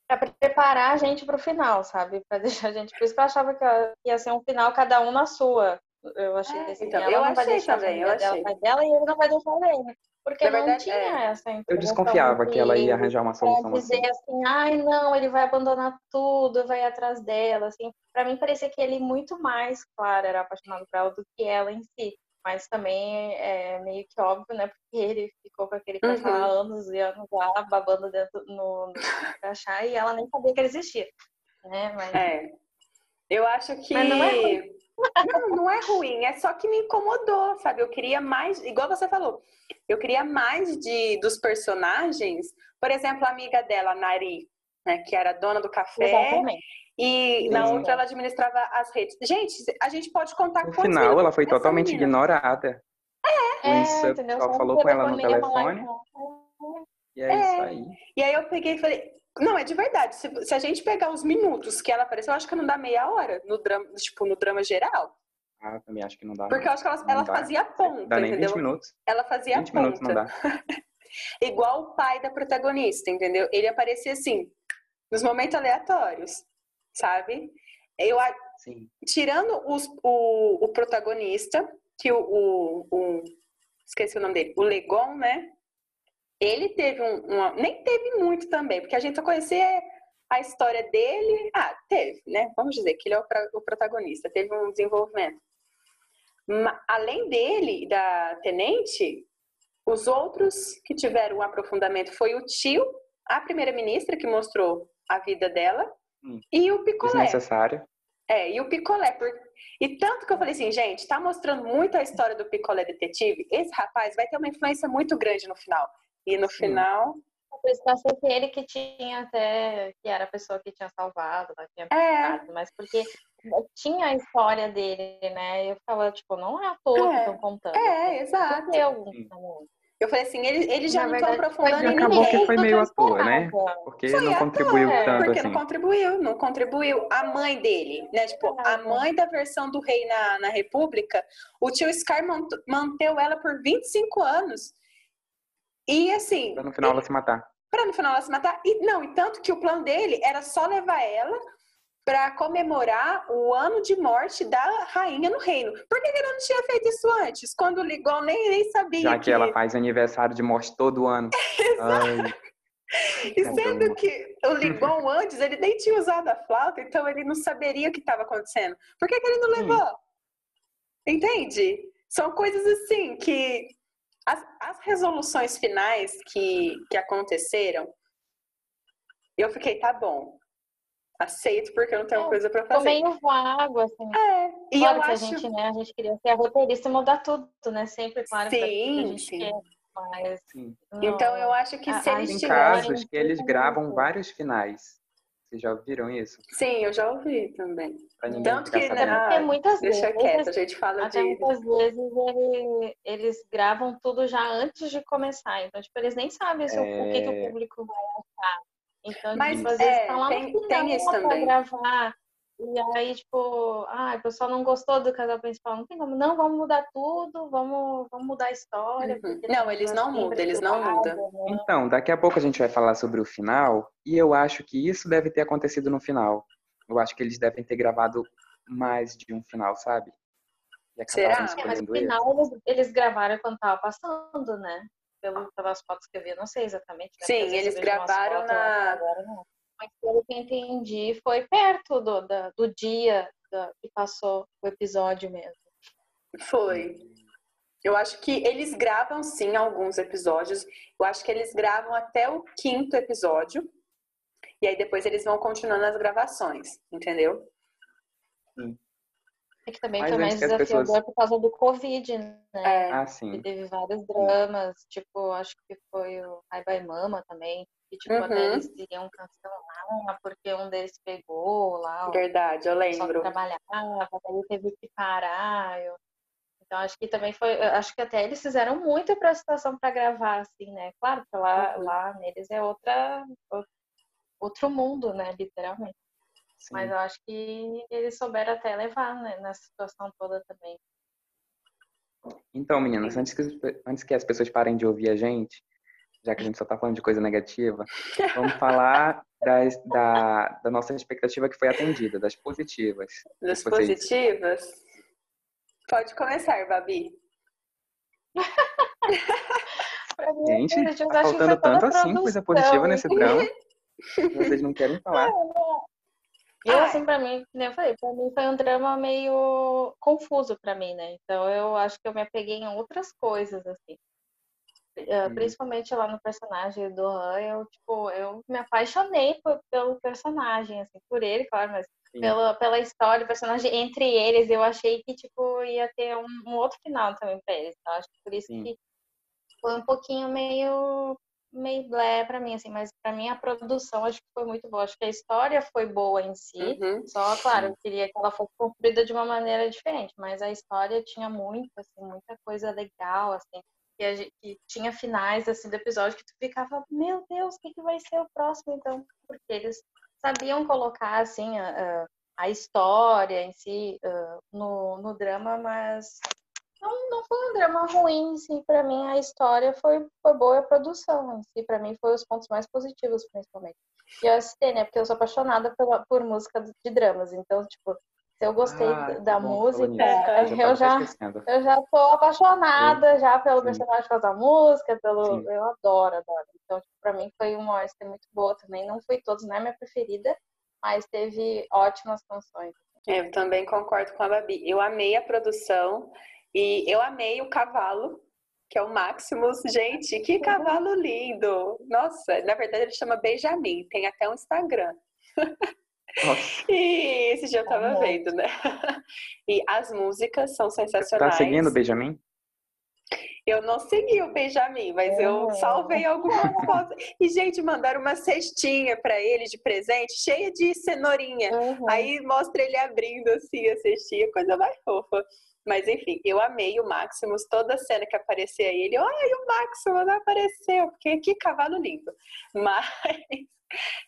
pra preparar a gente pro final, sabe? Pra deixar a gente. Por isso que eu achava que ia ser um final cada um na sua. Eu achei é, assim, então, ela eu não vai deixar também, eu achei. Dela, dela e ele não vai deixar ele. Porque Na não verdade, tinha é. essa Eu desconfiava que ela ia arranjar uma solução dizer assim. assim, ai não, ele vai abandonar tudo, vai atrás dela, assim. Para mim parecia que ele muito mais, claro, era apaixonado por ela do que ela em si. Mas também é meio que óbvio, né? Porque ele ficou com aquele cachorro uhum. há anos e anos lá, babando dentro no, no crachá, e ela nem sabia que ele existia. Né? Mas... É. Eu acho que. Mas não é. Não, não é ruim, é só que me incomodou, sabe? Eu queria mais, igual você falou, eu queria mais de dos personagens. Por exemplo, a amiga dela, Nari, né, que era dona do café. Exatamente. E na outra ela administrava as redes. Gente, a gente pode contar No final, ela foi totalmente menina. ignorada. É, o Insup é, só falou com ela no telefone. E é, é, isso aí. E aí eu peguei e falei, não, é de verdade. Se, se, a gente pegar os minutos que ela apareceu, eu acho que não dá meia hora no drama, tipo, no drama geral. Ah, também acho que não dá. Porque eu acho que ela, ela fazia a ponta, dá nem entendeu? 20 minutos. Ela fazia 20 a ponta. minutos não dá. Igual o pai da protagonista, entendeu? Ele aparecia assim, nos momentos aleatórios, sabe? Eu, Sim. Tirando os, o, o protagonista, que o, o, o, Esqueci o nome dele. O Legon, né? Ele teve um, uma. Nem teve muito também, porque a gente só conhecia a história dele. Ah, teve, né? Vamos dizer que ele é o, o protagonista, teve um desenvolvimento. Além dele, da tenente, os outros que tiveram um aprofundamento foi o tio, a primeira-ministra, que mostrou a vida dela, hum, e o picolé. Desnecessário. É, e o picolé. Por... E tanto que eu falei assim, gente, tá mostrando muito a história do picolé detetive. Esse rapaz vai ter uma influência muito grande no final. E no Sim. final. eu achei que ele que tinha até, que era a pessoa que tinha salvado, lá, tinha é. mas porque tinha a história dele, né? Eu ficava, tipo, não é à toa é. que estão contando. É, exato. Eu, eu falei assim, ele, ele já Na não estão aprofundando em acabou que foi meio à toa, né? Porque foi não contribuiu toa, tanto Porque assim. não contribuiu, não contribuiu. A mãe dele, né? Tipo, a mãe da versão do rei na, na República, o tio Scar manteu ela por 25 anos. E assim... Pra no final ele, ela se matar. Pra no final ela se matar. E, não, e tanto que o plano dele era só levar ela para comemorar o ano de morte da rainha no reino. Por que ele não tinha feito isso antes? Quando o Ligon nem, nem sabia. Já que, que ela faz aniversário de morte todo ano. Exato. E sendo que o Ligon antes, ele nem tinha usado a flauta, então ele não saberia o que estava acontecendo. Por que, que ele não levou? Entende? São coisas assim que. As, as resoluções finais que, que aconteceram, eu fiquei, tá bom aceito porque eu não tenho é, coisa para fazer. meio vago, assim. É, e claro eu acho... a gente, né, a gente queria ser a roteirista e mudar tudo, né? Sempre, claro, sim, sim. Quer, mas... Sim. Então eu acho que se eles Tem casos que eles gravam vários finais. Vocês já ouviram isso? Sim, eu já ouvi também. Tanto que, né, porque muitas deixa vezes, quieto, a gente fala até de... muitas vezes ele, eles gravam tudo já antes de começar. Então, tipo, eles nem sabem é... o que, que o público vai achar. Então, Mas, tipo, às vezes é, tá lá tem, no final tem isso também. gravar. E aí, tipo, ah, o pessoal não gostou do casal principal. Não tem como, não, vamos mudar tudo, vamos, vamos mudar a história. Uhum. Não, eles não mudam, eles não mudam. Né? Então, daqui a pouco a gente vai falar sobre o final, e eu acho que isso deve ter acontecido no final. Eu acho que eles devem ter gravado mais de um final, sabe? Será? É, mas no final eles, eles gravaram quando tava passando, né? pelo, pelas fotos que eu vi, não sei exatamente. Né? Sim, eles gravaram na. Agora, Mas pelo que eu entendi, foi perto do, da, do dia da, que passou o episódio mesmo. Foi. Eu acho que eles gravam sim alguns episódios. Eu acho que eles gravam até o quinto episódio. E aí depois eles vão continuando as gravações, entendeu? Sim. É que também Mas foi mais desafiador pessoas... por causa do Covid, né? É. Ah, sim. E teve vários dramas, tipo, acho que foi o Ai Bai Mama também. E, tipo, uhum. eles iriam cancelar porque um deles pegou lá. Verdade, eu lembro. Trabalhava, aí teve que parar. Eu... Então, acho que também foi. Acho que até eles fizeram muito para a situação para gravar, assim, né? Claro que lá, uhum. lá neles é outra, outro mundo, né? Literalmente. Sim. Mas eu acho que eles souberam até levar né, nessa situação toda também. Então, meninas, antes que, antes que as pessoas parem de ouvir a gente, já que a gente só está falando de coisa negativa, vamos falar das, da, da nossa expectativa que foi atendida, das positivas. Das vocês... positivas? Pode começar, Babi. gente, tá faltando tanto assim coisa positiva nesse drama. Vocês não querem falar. Eu, assim, pra mim, eu falei, pra mim foi um drama meio confuso pra mim, né? Então eu acho que eu me apeguei em outras coisas, assim. Uhum. Principalmente lá no personagem do Han, eu, tipo, eu me apaixonei por, pelo personagem, assim, por ele, claro, mas pela, pela história, o personagem entre eles, eu achei que, tipo, ia ter um, um outro final também pra eles. Então, acho que por isso Sim. que foi um pouquinho meio meio blé para mim, assim, mas para mim a produção acho que foi muito boa. Acho que a história foi boa em si, uhum. só, claro, eu queria que ela fosse construída de uma maneira diferente, mas a história tinha muito, assim, muita coisa legal, assim, que, gente, que tinha finais, assim, do episódio que tu ficava, meu Deus, o que, que vai ser o próximo, então? Porque eles sabiam colocar, assim, a, a história em si uh, no, no drama, mas não, não foi um drama ruim em si, pra mim a história foi, foi boa a produção em si, pra mim foi os pontos mais positivos, principalmente. E eu assisti, né, porque eu sou apaixonada pela, por música de dramas, então, tipo, se eu gostei ah, da bom, música, eu já, eu já tô apaixonada Sim. já pelo Sim. personagem da música, pelo, Sim. eu adoro, adoro. Então, tipo, pra mim foi uma OST muito boa também, não foi todos, não é minha preferida, mas teve ótimas canções. Eu também concordo com a Babi. Eu amei a produção. E eu amei o cavalo, que é o Maximus. Gente, que cavalo lindo! Nossa, na verdade ele chama Benjamin, tem até um Instagram. e esse dia eu tava vendo, né? E as músicas são sensacionais. Tá seguindo o Benjamin? Eu não segui o Benjamin, mas eu salvei algumas fotos. E, gente, mandaram uma cestinha para ele de presente, cheia de cenourinha. Uhum. Aí mostra ele abrindo assim a cestinha, coisa mais fofa. Mas enfim, eu amei o Maximus, toda cena que aparecia ele, ai, o Maximus apareceu, porque que cavalo lindo. Mas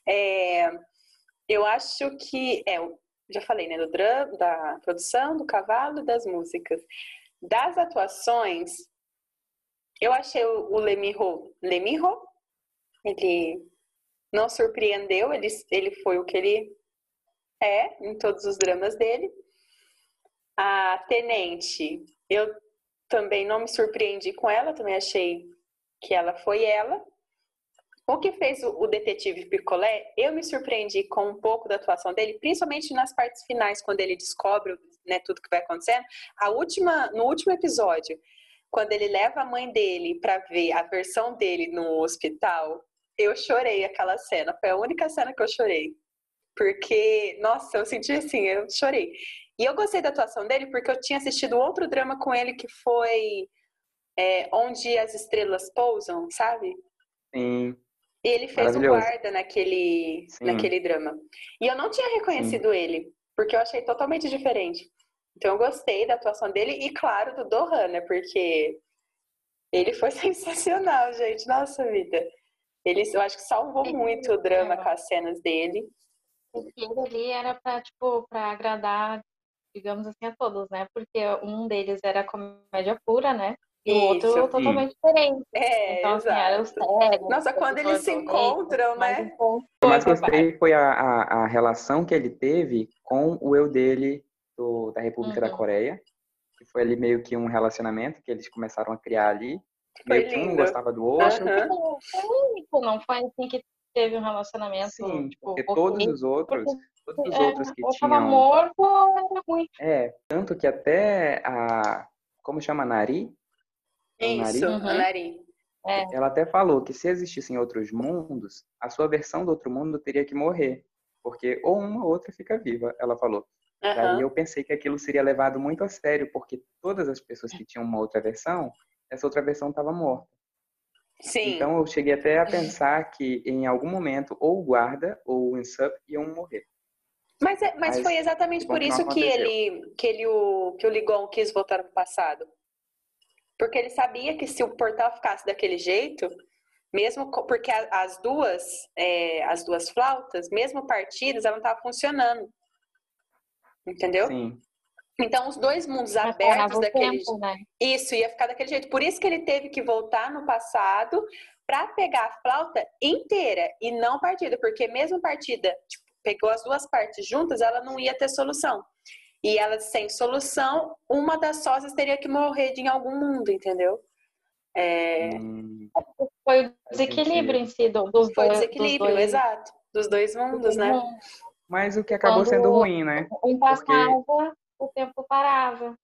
é, eu acho que, é, já falei, né, do drama, da produção, do cavalo, das músicas. Das atuações, eu achei o Lemirro, Lemirro, ele não surpreendeu, ele, ele foi o que ele é em todos os dramas dele. A Tenente, eu também não me surpreendi com ela, também achei que ela foi ela. O que fez o, detetive Picolé, eu me surpreendi com um pouco da atuação dele, principalmente nas partes finais, quando ele descobre né, tudo que vai acontecendo. A última, no último episódio, quando ele leva a mãe dele para ver a versão dele no hospital, eu chorei aquela cena. Foi a única cena que eu chorei. Porque, nossa, eu senti assim, eu chorei. E eu gostei da atuação dele porque eu tinha assistido outro drama com ele que foi é, Onde as Estrelas Pousam, sabe? Sim. E ele fez o guarda naquele, naquele drama. E eu não tinha reconhecido Sim. ele, porque eu achei totalmente diferente. Então eu gostei da atuação dele e, claro, do Dohan, né? Porque ele foi sensacional, gente. Nossa vida. Ele, eu acho que salvou muito o drama é. com as cenas dele. Ele ali era para tipo, pra agradar, digamos assim, a todos, né? Porque um deles era comédia pura, né? E o outro Isso, totalmente diferente. É, então, assim, era o sério. Nossa, quando eles se encontram, né? O que eu mais gostei foi a, a, a relação que ele teve com o eu dele do, da República uhum. da Coreia, que foi ali meio que um relacionamento que eles começaram a criar ali. Foi meio lindo. que um gostava do outro. Uhum. Foi não foi assim que teve um relacionamento. Sim, tipo, porque todos os outros, todos os é, outros que tinham. Era ruim. É, tanto que até a. Como chama? Nari? Isso, Nari? Uhum. Nari. É. Ela até falou que se existissem outros mundos, a sua versão do outro mundo teria que morrer. Porque ou uma ou outra fica viva, ela falou. Uhum. Daí eu pensei que aquilo seria levado muito a sério, porque todas as pessoas que tinham uma outra versão, essa outra versão estava morta. Sim. Então eu cheguei até a pensar que em algum momento ou o guarda ou o Insup iam morrer. Mas, é, mas, mas foi exatamente por isso que ele, que ele o, que o Ligon quis voltar no passado. Porque ele sabia que se o portal ficasse daquele jeito, mesmo porque as duas, é, as duas flautas, mesmo partidas, elas não estavam funcionando. Entendeu? Sim. Então, os dois mundos Mas abertos daquele tempo, né? Isso, ia ficar daquele jeito. Por isso que ele teve que voltar no passado para pegar a flauta inteira e não partida, porque mesmo partida, tipo, pegou as duas partes juntas, ela não ia ter solução. E ela sem solução, uma das sócias teria que morrer de em algum mundo, entendeu? É... Hum, foi o desequilíbrio em si dos dois. Foi o desequilíbrio, dois... exato. Dos dois mundos, né? Mas o que acabou Quando sendo ruim, né? Um passava, Porque... o tempo parava.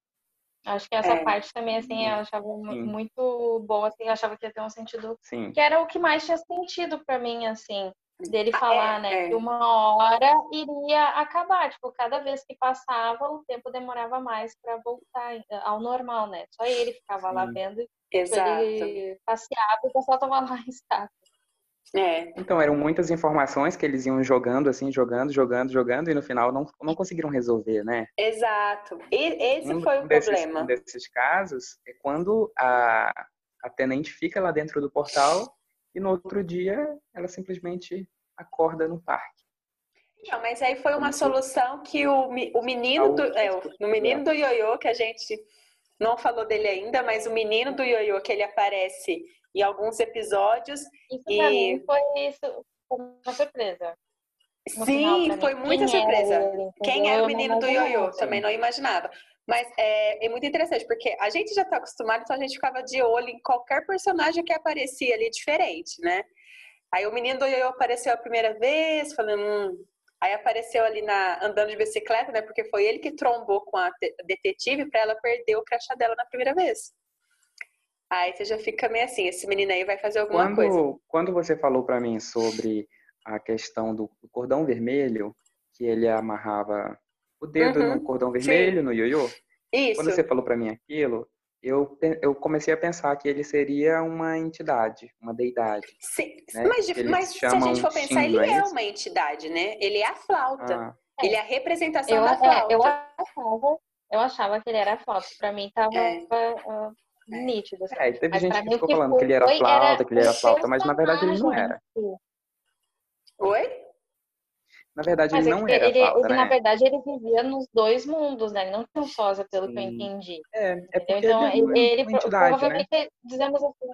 Acho que essa é. parte também, assim, eu achava Sim. muito boa, assim, eu achava que ia ter um sentido. Sim. Que era o que mais tinha sentido para mim, assim, dele ah, falar, é, né, é. que uma hora iria acabar. Tipo, cada vez que passava, o tempo demorava mais para voltar ao normal, né? Só ele ficava Sim. lá vendo. Tipo, Exato. Ele passeava e o pessoal tava lá em estátua. É. Então, eram muitas informações que eles iam jogando, assim, jogando, jogando, jogando, e no final não, não conseguiram resolver, né? Exato. E, esse um, foi o desses, problema. Um desses casos é quando a, a tenente fica lá dentro do portal e no outro dia ela simplesmente acorda no parque. Não, mas aí foi uma solução que o, o menino do. É, o menino do ioiô, que a gente não falou dele ainda, mas o menino do ioiô que ele aparece em alguns episódios. Isso e... pra mim foi isso, uma surpresa. Sim, foi muita Quem surpresa. Era Quem era o menino do ioiô? Também não imaginava. Mas é, é, muito interessante, porque a gente já está acostumado, então a gente ficava de olho em qualquer personagem que aparecia ali diferente, né? Aí o menino do ioiô apareceu a primeira vez, falando, hum. Aí apareceu ali na andando de bicicleta, né? Porque foi ele que trombou com a detetive para ela perder o crachá dela na primeira vez. Aí você já fica meio assim, esse menino aí vai fazer alguma quando, coisa. Quando você falou para mim sobre a questão do cordão vermelho, que ele amarrava o dedo uhum, no cordão vermelho, sim. no ioiô, Isso. quando você falou para mim aquilo, eu, eu comecei a pensar que ele seria uma entidade, uma deidade. Sim, né? mas, mas se a gente for pensar, ele é, é uma entidade, né? Ele é a flauta. Ah. Ele é a representação eu, da flauta. É, eu, achava, eu achava que ele era a flauta. Pra mim tava é. uh, nítido. Assim. É, teve mas gente que ficou que falando que ele era flauta, era que ele era flauta, mas na verdade ele não era. Oi? Na verdade, Mas ele é não era ele, ele né? Na verdade, ele vivia nos dois mundos, né? Ele não tinha um sósia, pelo Sim. que eu entendi. É, é porque então, ele, ele, ele provavelmente, né? dizemos assim,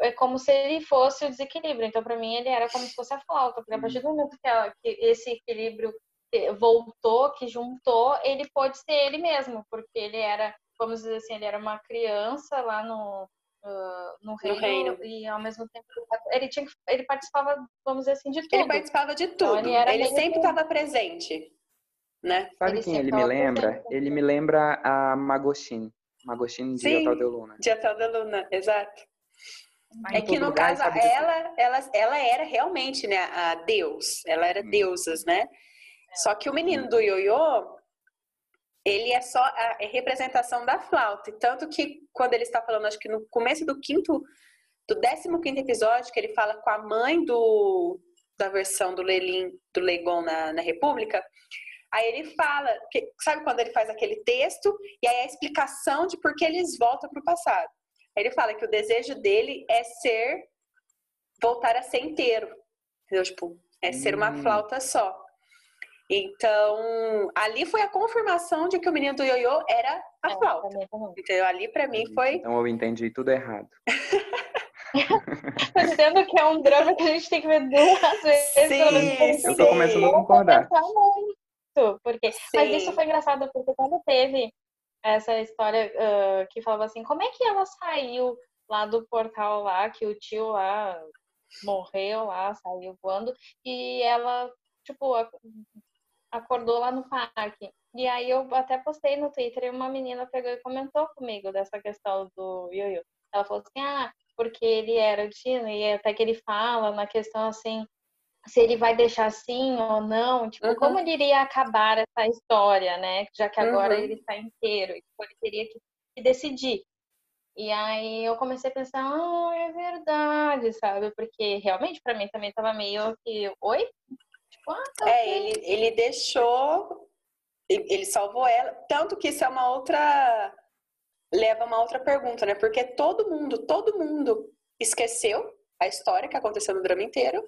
é como se ele fosse o desequilíbrio. Então, para mim, ele era como se fosse a flauta. Porque a partir do momento que, ela, que esse equilíbrio voltou, que juntou, ele pode ser ele mesmo. Porque ele era, vamos dizer assim, ele era uma criança lá no, uh, no, reino, no, reino, e ao mesmo tempo ele tinha ele participava vamos dizer assim de tudo. ele participava de tudo. então, ele, ele sempre estava presente né? Sabe ele quem ele me lembra? presente. ele me lembra a Magoshin. Magoshin de Hotel de Luna. de Hotel de Luna exato. É que no caso ela, ela ela era realmente né a deus ela era hum. deusas né? Só que o menino do ioiô ele é só a é representação da flauta. Tanto que quando ele está falando, acho que no começo do quinto, do 15 quinto episódio, que ele fala com a mãe do, da versão do Lelin, do Legon na, na República, aí ele fala, que, sabe quando ele faz aquele texto, e aí a explicação de por que eles voltam para o passado. Aí ele fala que o desejo dele é ser, voltar a ser inteiro. Entendeu? Tipo, é ser uma hum. flauta só. Então, ali foi a confirmação de que o menino do ioiô era a é, flauta. Então, ali para mim foi. Então, eu entendi tudo errado. tô dizendo que é um drama que a gente tem que ver duas vezes. Sim, sim. Eu tô começando a concordar. Muito, porque... Mas isso foi engraçado, porque quando teve essa história uh, que falava assim, como é que ela saiu lá do portal lá, que o tio lá morreu lá, saiu voando, e ela, tipo, acordou lá no parque. E aí eu até postei no Twitter e uma menina pegou e comentou comigo dessa questão do Yoyo. Ela falou assim, ah, porque ele era o Tino, e até que ele fala na questão assim, se ele vai deixar assim ou não, tipo, uhum. como ele iria acabar essa história, né? Já que agora uhum. ele está inteiro, então ele teria que decidir. E aí eu comecei a pensar, ah, é verdade, sabe? Porque realmente para mim também tava meio que, oi? É, ele, ele deixou, ele salvou ela, tanto que isso é uma outra, leva uma outra pergunta, né? Porque todo mundo, todo mundo esqueceu a história que aconteceu no drama inteiro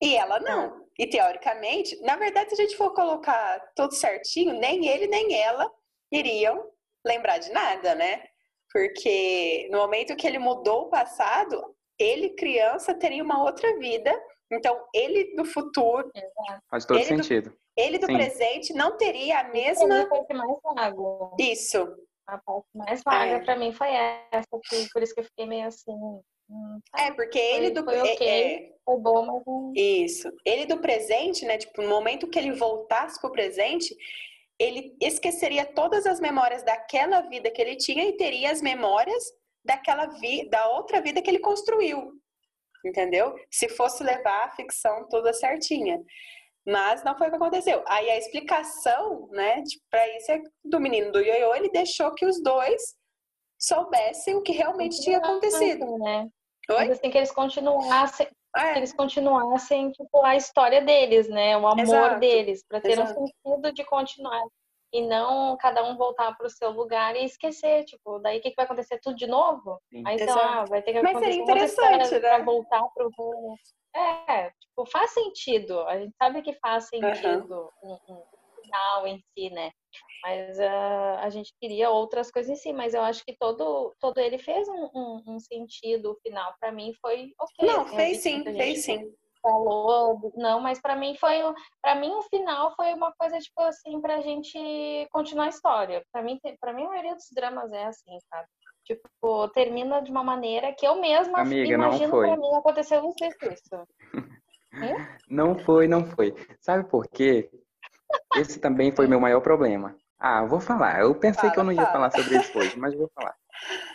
e ela não. E teoricamente, na verdade, se a gente for colocar tudo certinho, nem ele nem ela iriam lembrar de nada, né? Porque no momento que ele mudou o passado, ele, criança, teria uma outra vida então, ele do futuro. Faz todo ele sentido. Do, ele do Sim. presente não teria a mesma. A parte mais vaga. Isso. A parte mais vaga é. para mim foi essa, por isso que eu fiquei meio assim. Hum, tá. É, porque ele do. Foi é, ok, é, foi bom, mas. Isso. Ele do presente, né? Tipo, no momento que ele voltasse pro presente, ele esqueceria todas as memórias daquela vida que ele tinha e teria as memórias daquela vida, da outra vida que ele construiu entendeu? Se fosse levar a ficção toda certinha. Mas não foi o que aconteceu. Aí a explicação, né, para isso é do menino do ioiô, ele deixou que os dois soubessem o que realmente tinha acontecido. Né? Oi? Mas assim, que eles continuassem, é. que eles continuassem tipo, a história deles, né? O amor Exato. deles, para ter Exato. um sentido de continuar e não cada um voltar para o seu lugar e esquecer, tipo, daí o que, que vai acontecer tudo de novo? Sim. Aí então, ah, vai ter que Mas seria interessante, né? Para voltar para o É, tipo, faz sentido. A gente sabe que faz sentido uhum. um, um final em si, né? Mas uh, a gente queria outras coisas em si, mas eu acho que todo, todo ele fez um, um, um sentido final. Para mim foi ok. Não, fez sim, fez sim falou, não, mas para mim foi, para mim o final foi uma coisa tipo assim pra gente continuar a história. Para mim, para mim a maioria dos dramas é assim, sabe? Tipo, termina de uma maneira que eu mesma Amiga, imagino para mim aconteceu não sei isso. Não foi, não foi. Sabe por quê? Esse também foi meu maior problema. Ah, vou falar. Eu pensei fala, que eu não ia fala. falar sobre isso hoje, mas vou falar.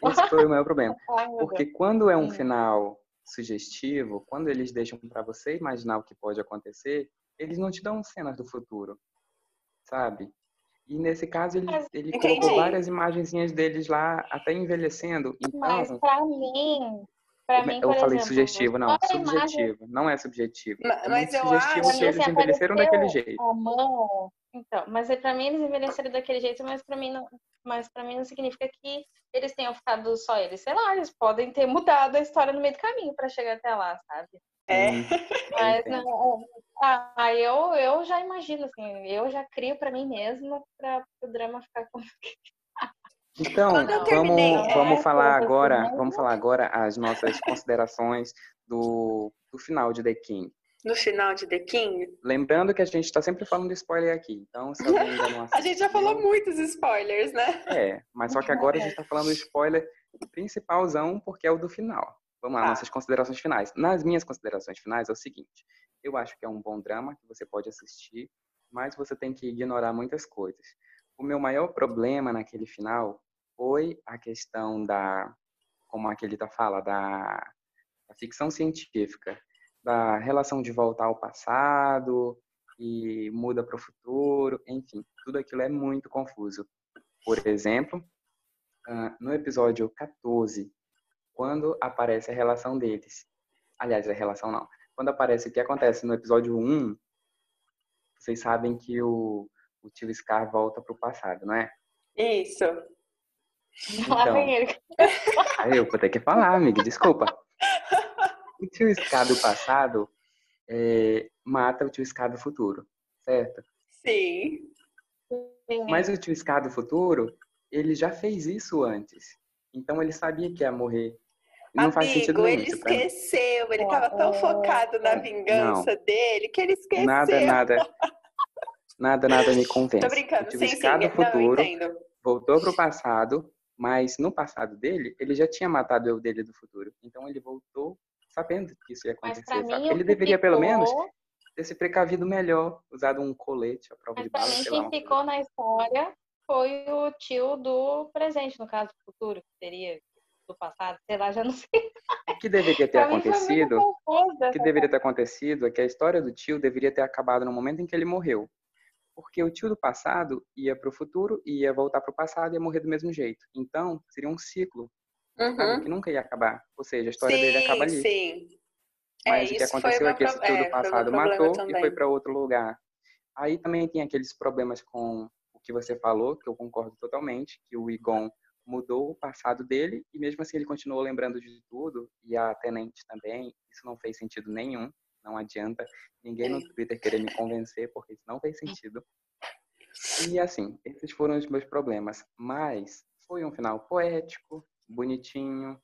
Esse foi o maior problema. Porque quando é um hum. final sugestivo, quando eles deixam para você imaginar o que pode acontecer, eles não te dão cenas do futuro, sabe? E nesse caso ele, ele colocou várias imagenzinhas deles lá, até envelhecendo. Então, Mas pra mim, pra mim, eu falei exemplo, sugestivo, não, subjetivo, imagem... não é subjetivo. Mas, é mas eu sugestivo acho que eles envelheceram daquele jeito. A mão, então, mas é para mim eles envelheceram daquele jeito, mas para mim não, mas para mim não significa que eles tenham ficado só eles, sei lá, eles podem ter mudado a história no meio do caminho para chegar até lá, sabe? É. Mas não, ah, eu, eu já imagino, assim, eu já crio para mim mesma para o drama ficar como. Então, vamos, vamos falar agora, vamos falar agora as nossas considerações do, do final de The King. No final de The King? Lembrando que a gente está sempre falando de spoiler aqui, então se alguém ainda não assistiu... a gente já falou muitos spoilers, né? É, mas só que agora a gente está falando do spoiler principalzão, porque é o do final. Vamos lá, ah. nossas considerações finais. Nas minhas considerações finais é o seguinte: eu acho que é um bom drama que você pode assistir, mas você tem que ignorar muitas coisas. O meu maior problema naquele final foi a questão da, como a Kelita fala, da, da ficção científica, da relação de voltar ao passado e muda para o futuro, enfim, tudo aquilo é muito confuso. Por exemplo, no episódio 14, quando aparece a relação deles. Aliás, a relação não. Quando aparece o que acontece no episódio 1, vocês sabem que o, o tio Scar volta para o passado, não é? Isso. Então, eu vou ter que falar, amiga, desculpa. O tio Scar do passado é, mata o tio Scar do futuro, certo? Sim. Mas o tio Scar do futuro, ele já fez isso antes. Então ele sabia que ia morrer não Amigo, faz sentido nenhum. ele esqueceu. Ele estava tão focado na vingança não. dele que ele esqueceu. Nada, nada. Nada, nada me convence. Tô brincando. Sim, sim. do futuro, não, voltou para o passado, mas no passado dele, ele já tinha matado eu dele do futuro. Então ele voltou sabendo que isso ia acontecer. Mim, ele deveria, ficou... pelo menos, ter se precavido melhor, usado um colete à prova mas de bala. Mim, quem ficou na história foi o tio do presente, no caso do futuro, que seria do passado, sei lá, já não sei. O que deveria ter acontecido? O que deveria ter acontecido é que a história do tio deveria ter acabado no momento em que ele morreu. Porque o tio do passado ia para o futuro, ia voltar para o passado e ia morrer do mesmo jeito. Então, seria um ciclo uhum. que nunca ia acabar. Ou seja, a história sim, dele acaba ali. Sim. Mas é, o que aconteceu é que esse tio do é, passado matou também. e foi para outro lugar. Aí também tem aqueles problemas com o que você falou, que eu concordo totalmente, que o Igon mudou o passado dele e mesmo assim ele continuou lembrando de tudo e a tenente também. Isso não fez sentido nenhum. Não adianta ninguém no Twitter querer me convencer porque isso não fez sentido. E assim, esses foram os meus problemas. Mas foi um final poético, bonitinho.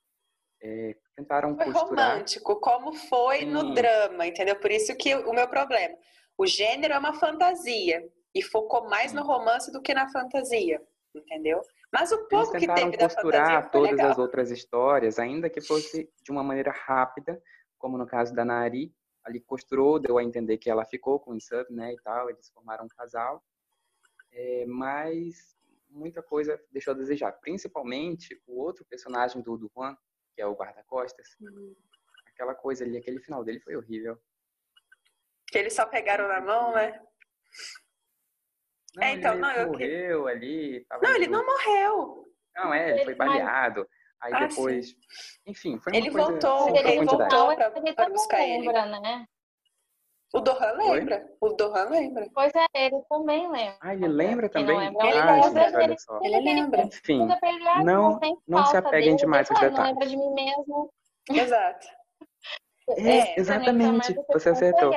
É, tentaram foi costurar. romântico, como foi Sim. no drama, entendeu? Por isso que o meu problema. O gênero é uma fantasia e focou mais no romance do que na fantasia, entendeu? Mas o pouco que teve da costurar todas legal. as outras histórias, ainda que fosse de uma maneira rápida, como no caso da Nari, ali costurou, deu a entender que ela ficou com o Sub, né, e tal, eles formaram um casal. É, mas muita coisa deixou a desejar, principalmente o outro personagem do, do Juan, que é o guarda-costas. Uhum. Aquela coisa ali, aquele final dele foi horrível. Que eles só pegaram na mão, né? Não, é, então, ele não, morreu ali. não, ele não morreu. Não, é, ele foi baleado. Aí ah, depois, sim. enfim, foi uma ele coisa voltou, ele voltou pra, pra buscar lembra, ele. Né? O Dohan lembra. O Dohan lembra. Pois é, ele também lembra. Ah, ele lembra também? Lembra. Ele, ah, lembra, gente, ele, só. ele lembra. Enfim, não, não se apeguem demais aos detalhes. Não lembra de mim mesmo. Exato. É, é exatamente. Você acertou.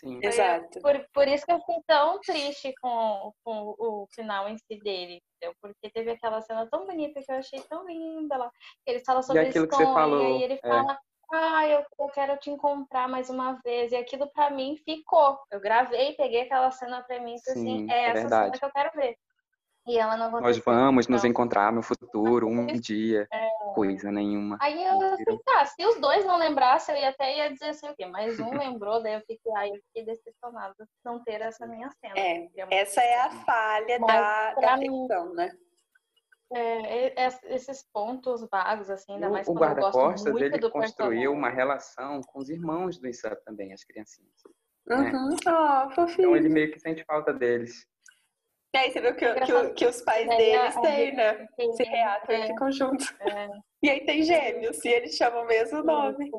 Sim. Exato. Por, por isso que eu fiquei tão triste com, com o final em si dele, entendeu? Porque teve aquela cena tão bonita que eu achei tão linda lá. Ele fala sobre e aquilo que você falou, e aí ele fala, é. ah, eu, eu quero te encontrar mais uma vez. E aquilo pra mim ficou. Eu gravei, peguei aquela cena pra mim e assim, Sim, é, é essa verdade. cena que eu quero ver. E ela não Nós vamos nos encontrar no futuro, um dia. É. Coisa nenhuma. Aí eu assim, tá, se os dois não lembrassem, eu ia até ia dizer assim, o quê? Mas um lembrou, daí eu fiquei, aí eu fiquei decepcionada não ter essa minha cena. É, essa é a falha Mas, da, da ficção, né? É, esses pontos vagos, assim, ainda mais o, quando eu gosto muito ele do construiu uma relação com os irmãos do Isaac também, as criancinhas. Uhum. Né? Oh, então ele meio que sente falta deles. E aí você viu que, que, que os pais deles têm, né? Se reatam e ficam juntos. É. E aí tem gêmeos, e eles chamam o mesmo nome.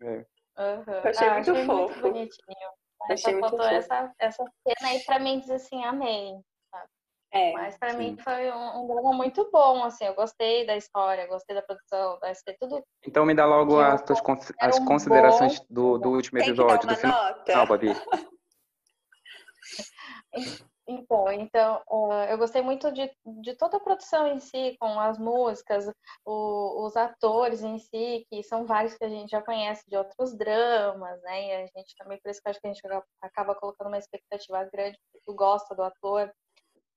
É. Uhum. Eu achei ah, muito achei fofo. Muito bonitinho. Achei muito fofo. Essa, essa cena aí pra mim diz assim, amei. É, Mas para mim foi um, um drama muito bom, assim, eu gostei da história, gostei da produção, da ST, tudo. Então me dá logo as tuas as considerações bom... do, do último episódio, do final. Nota. Não, Babi. Então, então eu gostei muito de, de toda a produção em si, com as músicas, o, os atores em si, que são vários que a gente já conhece de outros dramas, né? E a gente também, por isso que acho que a gente acaba colocando uma expectativa grande, porque tu gosta do ator.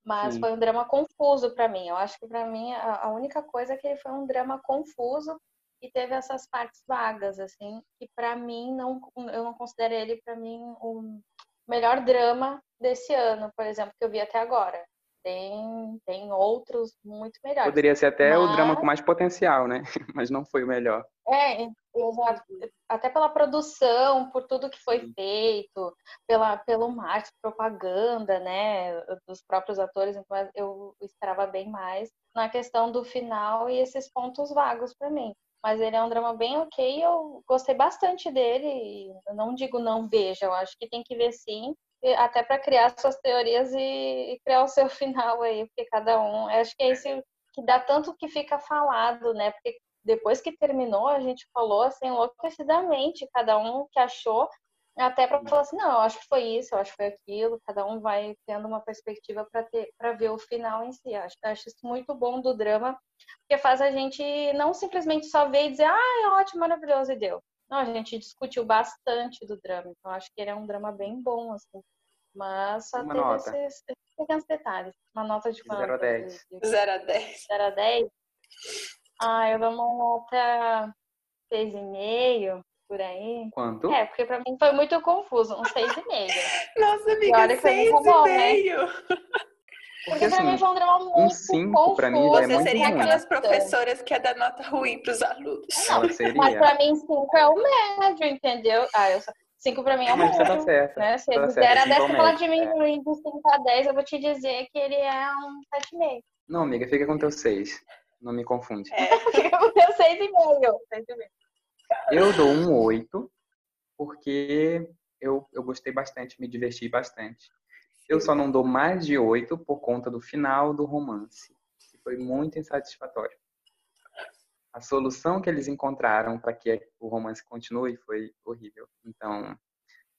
Mas Sim. foi um drama confuso para mim. Eu acho que para mim a, a única coisa é que ele foi um drama confuso e teve essas partes vagas, assim, que para mim não, eu não considero ele para mim o melhor drama desse ano, por exemplo, que eu vi até agora. Tem, tem outros muito melhores. Poderia ser até Mas... o drama com mais potencial, né? Mas não foi o melhor. É, exato. Até pela produção, por tudo que foi feito, pela, pelo marketing, propaganda, né? Dos próprios atores. Então eu esperava bem mais na questão do final e esses pontos vagos para mim. Mas ele é um drama bem ok, eu gostei bastante dele. Eu não digo não veja, eu acho que tem que ver sim até para criar suas teorias e, criar o seu final aí, porque cada um, acho que é isso que dá tanto que fica falado, né? Porque depois que terminou, a gente falou assim enlouquecidamente, cada um que achou, até para falar assim, não, eu acho que foi isso, eu acho que foi aquilo, cada um vai tendo uma perspectiva para ter para ver o final em si. Acho, acho isso muito bom do drama, porque faz a gente não simplesmente só ver e dizer, ah, é ótimo, maravilhoso e deu. Não, a gente discutiu bastante do drama, então acho que ele é um drama bem bom, assim. Mas só Uma teve nota. esses, pequenos detalhes. Uma nota de quanto? 0 a 10. 0 a 10. 0 a 10? Ah, eu dou uma nota 6,5 por aí. Quanto? É, porque pra mim foi muito confuso. Um 6,5. Nossa, amiga, 6,5. Porque, assim, pra mim foi um drama muito um 5 pra mim já é muito seria ruim. aquelas professoras que é dar nota ruim pros alunos. Não, seria. Mas pra mim 5 é o médio, entendeu? Ah, eu só... 5 pra mim é o médio. Tá certo. Né? Se tá 0 a 10 você falar de mim é. do 5 a 10, eu vou te dizer que ele é um 7,5. Não, amiga, fica com teu 6. Não me confunde. É. fica com teu 6,5. Eu dou um 8, porque eu, eu gostei bastante, me diverti bastante. Eu só não dou mais de oito por conta do final do romance, que foi muito insatisfatório. A solução que eles encontraram para que o romance continue foi horrível. Então,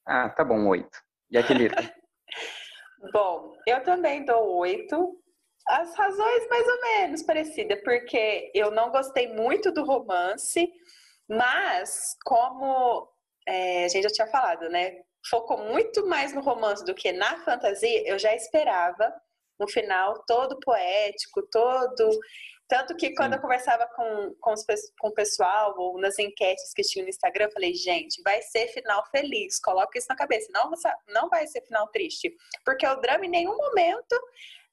ah, tá bom, oito. E aquele? bom, eu também dou oito. As razões mais ou menos parecidas, porque eu não gostei muito do romance, mas como é, a gente já tinha falado, né? focou muito mais no romance do que na fantasia, eu já esperava um final todo poético, todo. Tanto que quando Sim. eu conversava com, com, os, com o pessoal, ou nas enquetes que tinha no Instagram, eu falei, gente, vai ser final feliz, coloca isso na cabeça, não, não vai ser final triste. Porque o drama em nenhum momento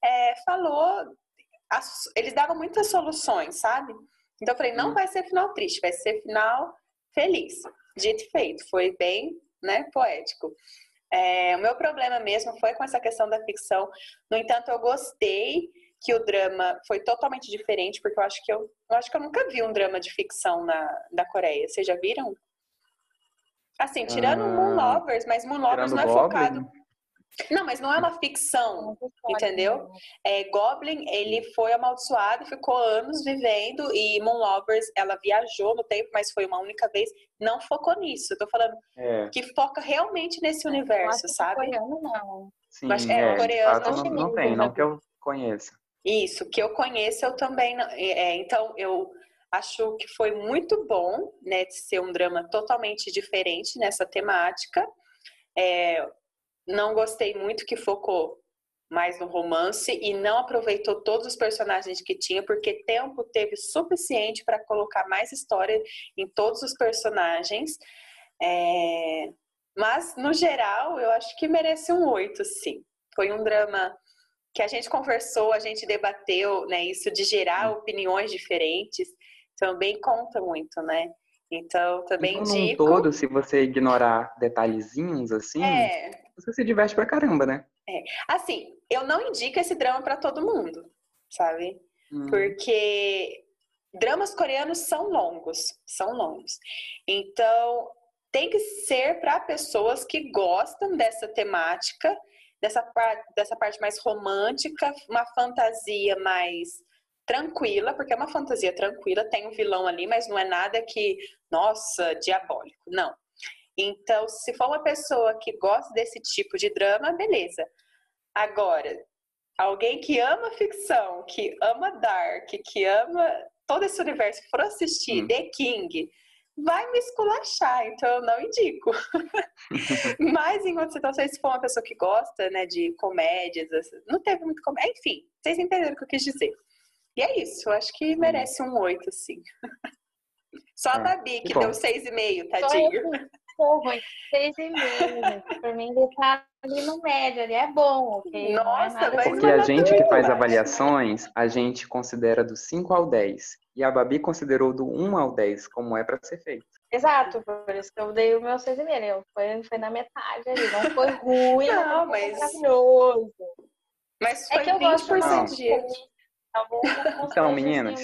é, falou. As, eles davam muitas soluções, sabe? Então eu falei, não vai ser final triste, vai ser final feliz. Dito e feito, foi bem né, poético. É, o meu problema mesmo foi com essa questão da ficção. No entanto, eu gostei que o drama foi totalmente diferente, porque eu acho que eu, eu acho que eu nunca vi um drama de ficção na, da Coreia. Vocês já viram? Assim, tirando uh, Moon Lovers, mas Moon Lovers não é Goblin. focado. Não, mas não é uma ficção, entendeu? É, Goblin, ele foi amaldiçoado, ficou anos vivendo e Moon Lovers, ela viajou no tempo, mas foi uma única vez, não focou nisso. Eu tô falando é. que foca realmente nesse universo, sabe? Coreano não. Sim, mas, é, é coreano fato, não, não tem, não que eu conheça. Isso, que eu conheço eu também não. É, então, eu acho que foi muito bom, né, de ser um drama totalmente diferente nessa temática. É, não gostei muito que focou mais no romance e não aproveitou todos os personagens que tinha, porque tempo teve suficiente para colocar mais história em todos os personagens. É... Mas, no geral, eu acho que merece um oito, sim. Foi um drama que a gente conversou, a gente debateu, né? Isso de gerar opiniões diferentes também conta muito, né? Então, também então, digo... todo, se você ignorar detalhezinhos assim, é você se diverte pra caramba, né? É. Assim, eu não indico esse drama para todo mundo, sabe? Hum. Porque dramas coreanos são longos, são longos. Então, tem que ser para pessoas que gostam dessa temática, dessa parte, dessa parte mais romântica, uma fantasia mais tranquila, porque é uma fantasia tranquila, tem um vilão ali, mas não é nada que, nossa, diabólico, não. Então, se for uma pessoa que gosta desse tipo de drama, beleza. Agora, alguém que ama ficção, que ama Dark, que ama todo esse universo, que for assistir hum. The King, vai me esculachar, então eu não indico. Mas em outras situações, se for uma pessoa que gosta, né, de comédias, não teve muito comédia, enfim, vocês entenderam o que eu quis dizer. E é isso, eu acho que merece um oito, sim. Só a é, Babi, que deu seis e meio, tadinho. Porra, seis e meio. Pra mim, ele tá ali no médio, ali é bom, ok? É Nossa, é Porque a gente que faz avaliações, a gente considera do 5 ao 10. E a Babi considerou do 1 ao 10, como é para ser feito. Exato, por isso que eu dei o meu 6,5. Foi, foi na metade ali. Não foi ruim, não, não foi mas... maravilhoso. Mas foi é que eu gosto por de Tá bom? Então, meninas.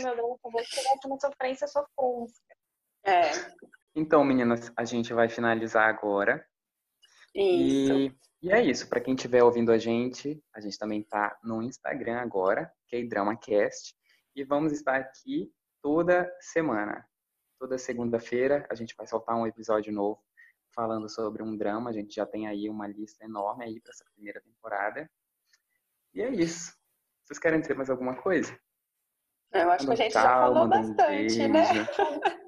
Uma sofrência, sofrência. É. Então, meninas, a gente vai finalizar agora. Isso. E, e é isso. Para quem estiver ouvindo a gente, a gente também tá no Instagram agora, que é DramaCast. E vamos estar aqui toda semana. Toda segunda-feira a gente vai soltar um episódio novo falando sobre um drama. A gente já tem aí uma lista enorme aí para essa primeira temporada. E é isso. Vocês querem dizer mais alguma coisa? Eu acho que a gente já falou bastante, um né?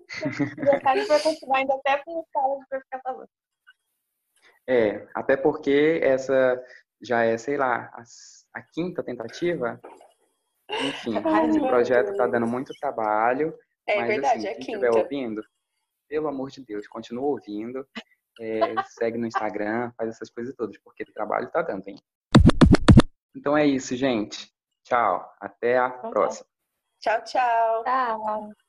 Para continuar ainda até pensar para ficar falando. É, até porque essa já é, sei lá, a, a quinta tentativa. Enfim, Ai, esse projeto está dando muito trabalho. É mas, verdade, assim, é quem quinta. estiver ouvindo, pelo amor de Deus, continua ouvindo. É, segue no Instagram, faz essas coisas todas, porque o trabalho está dando, hein? Então é isso, gente. Tchau. Até a próxima. Tchau, tchau. Tchau.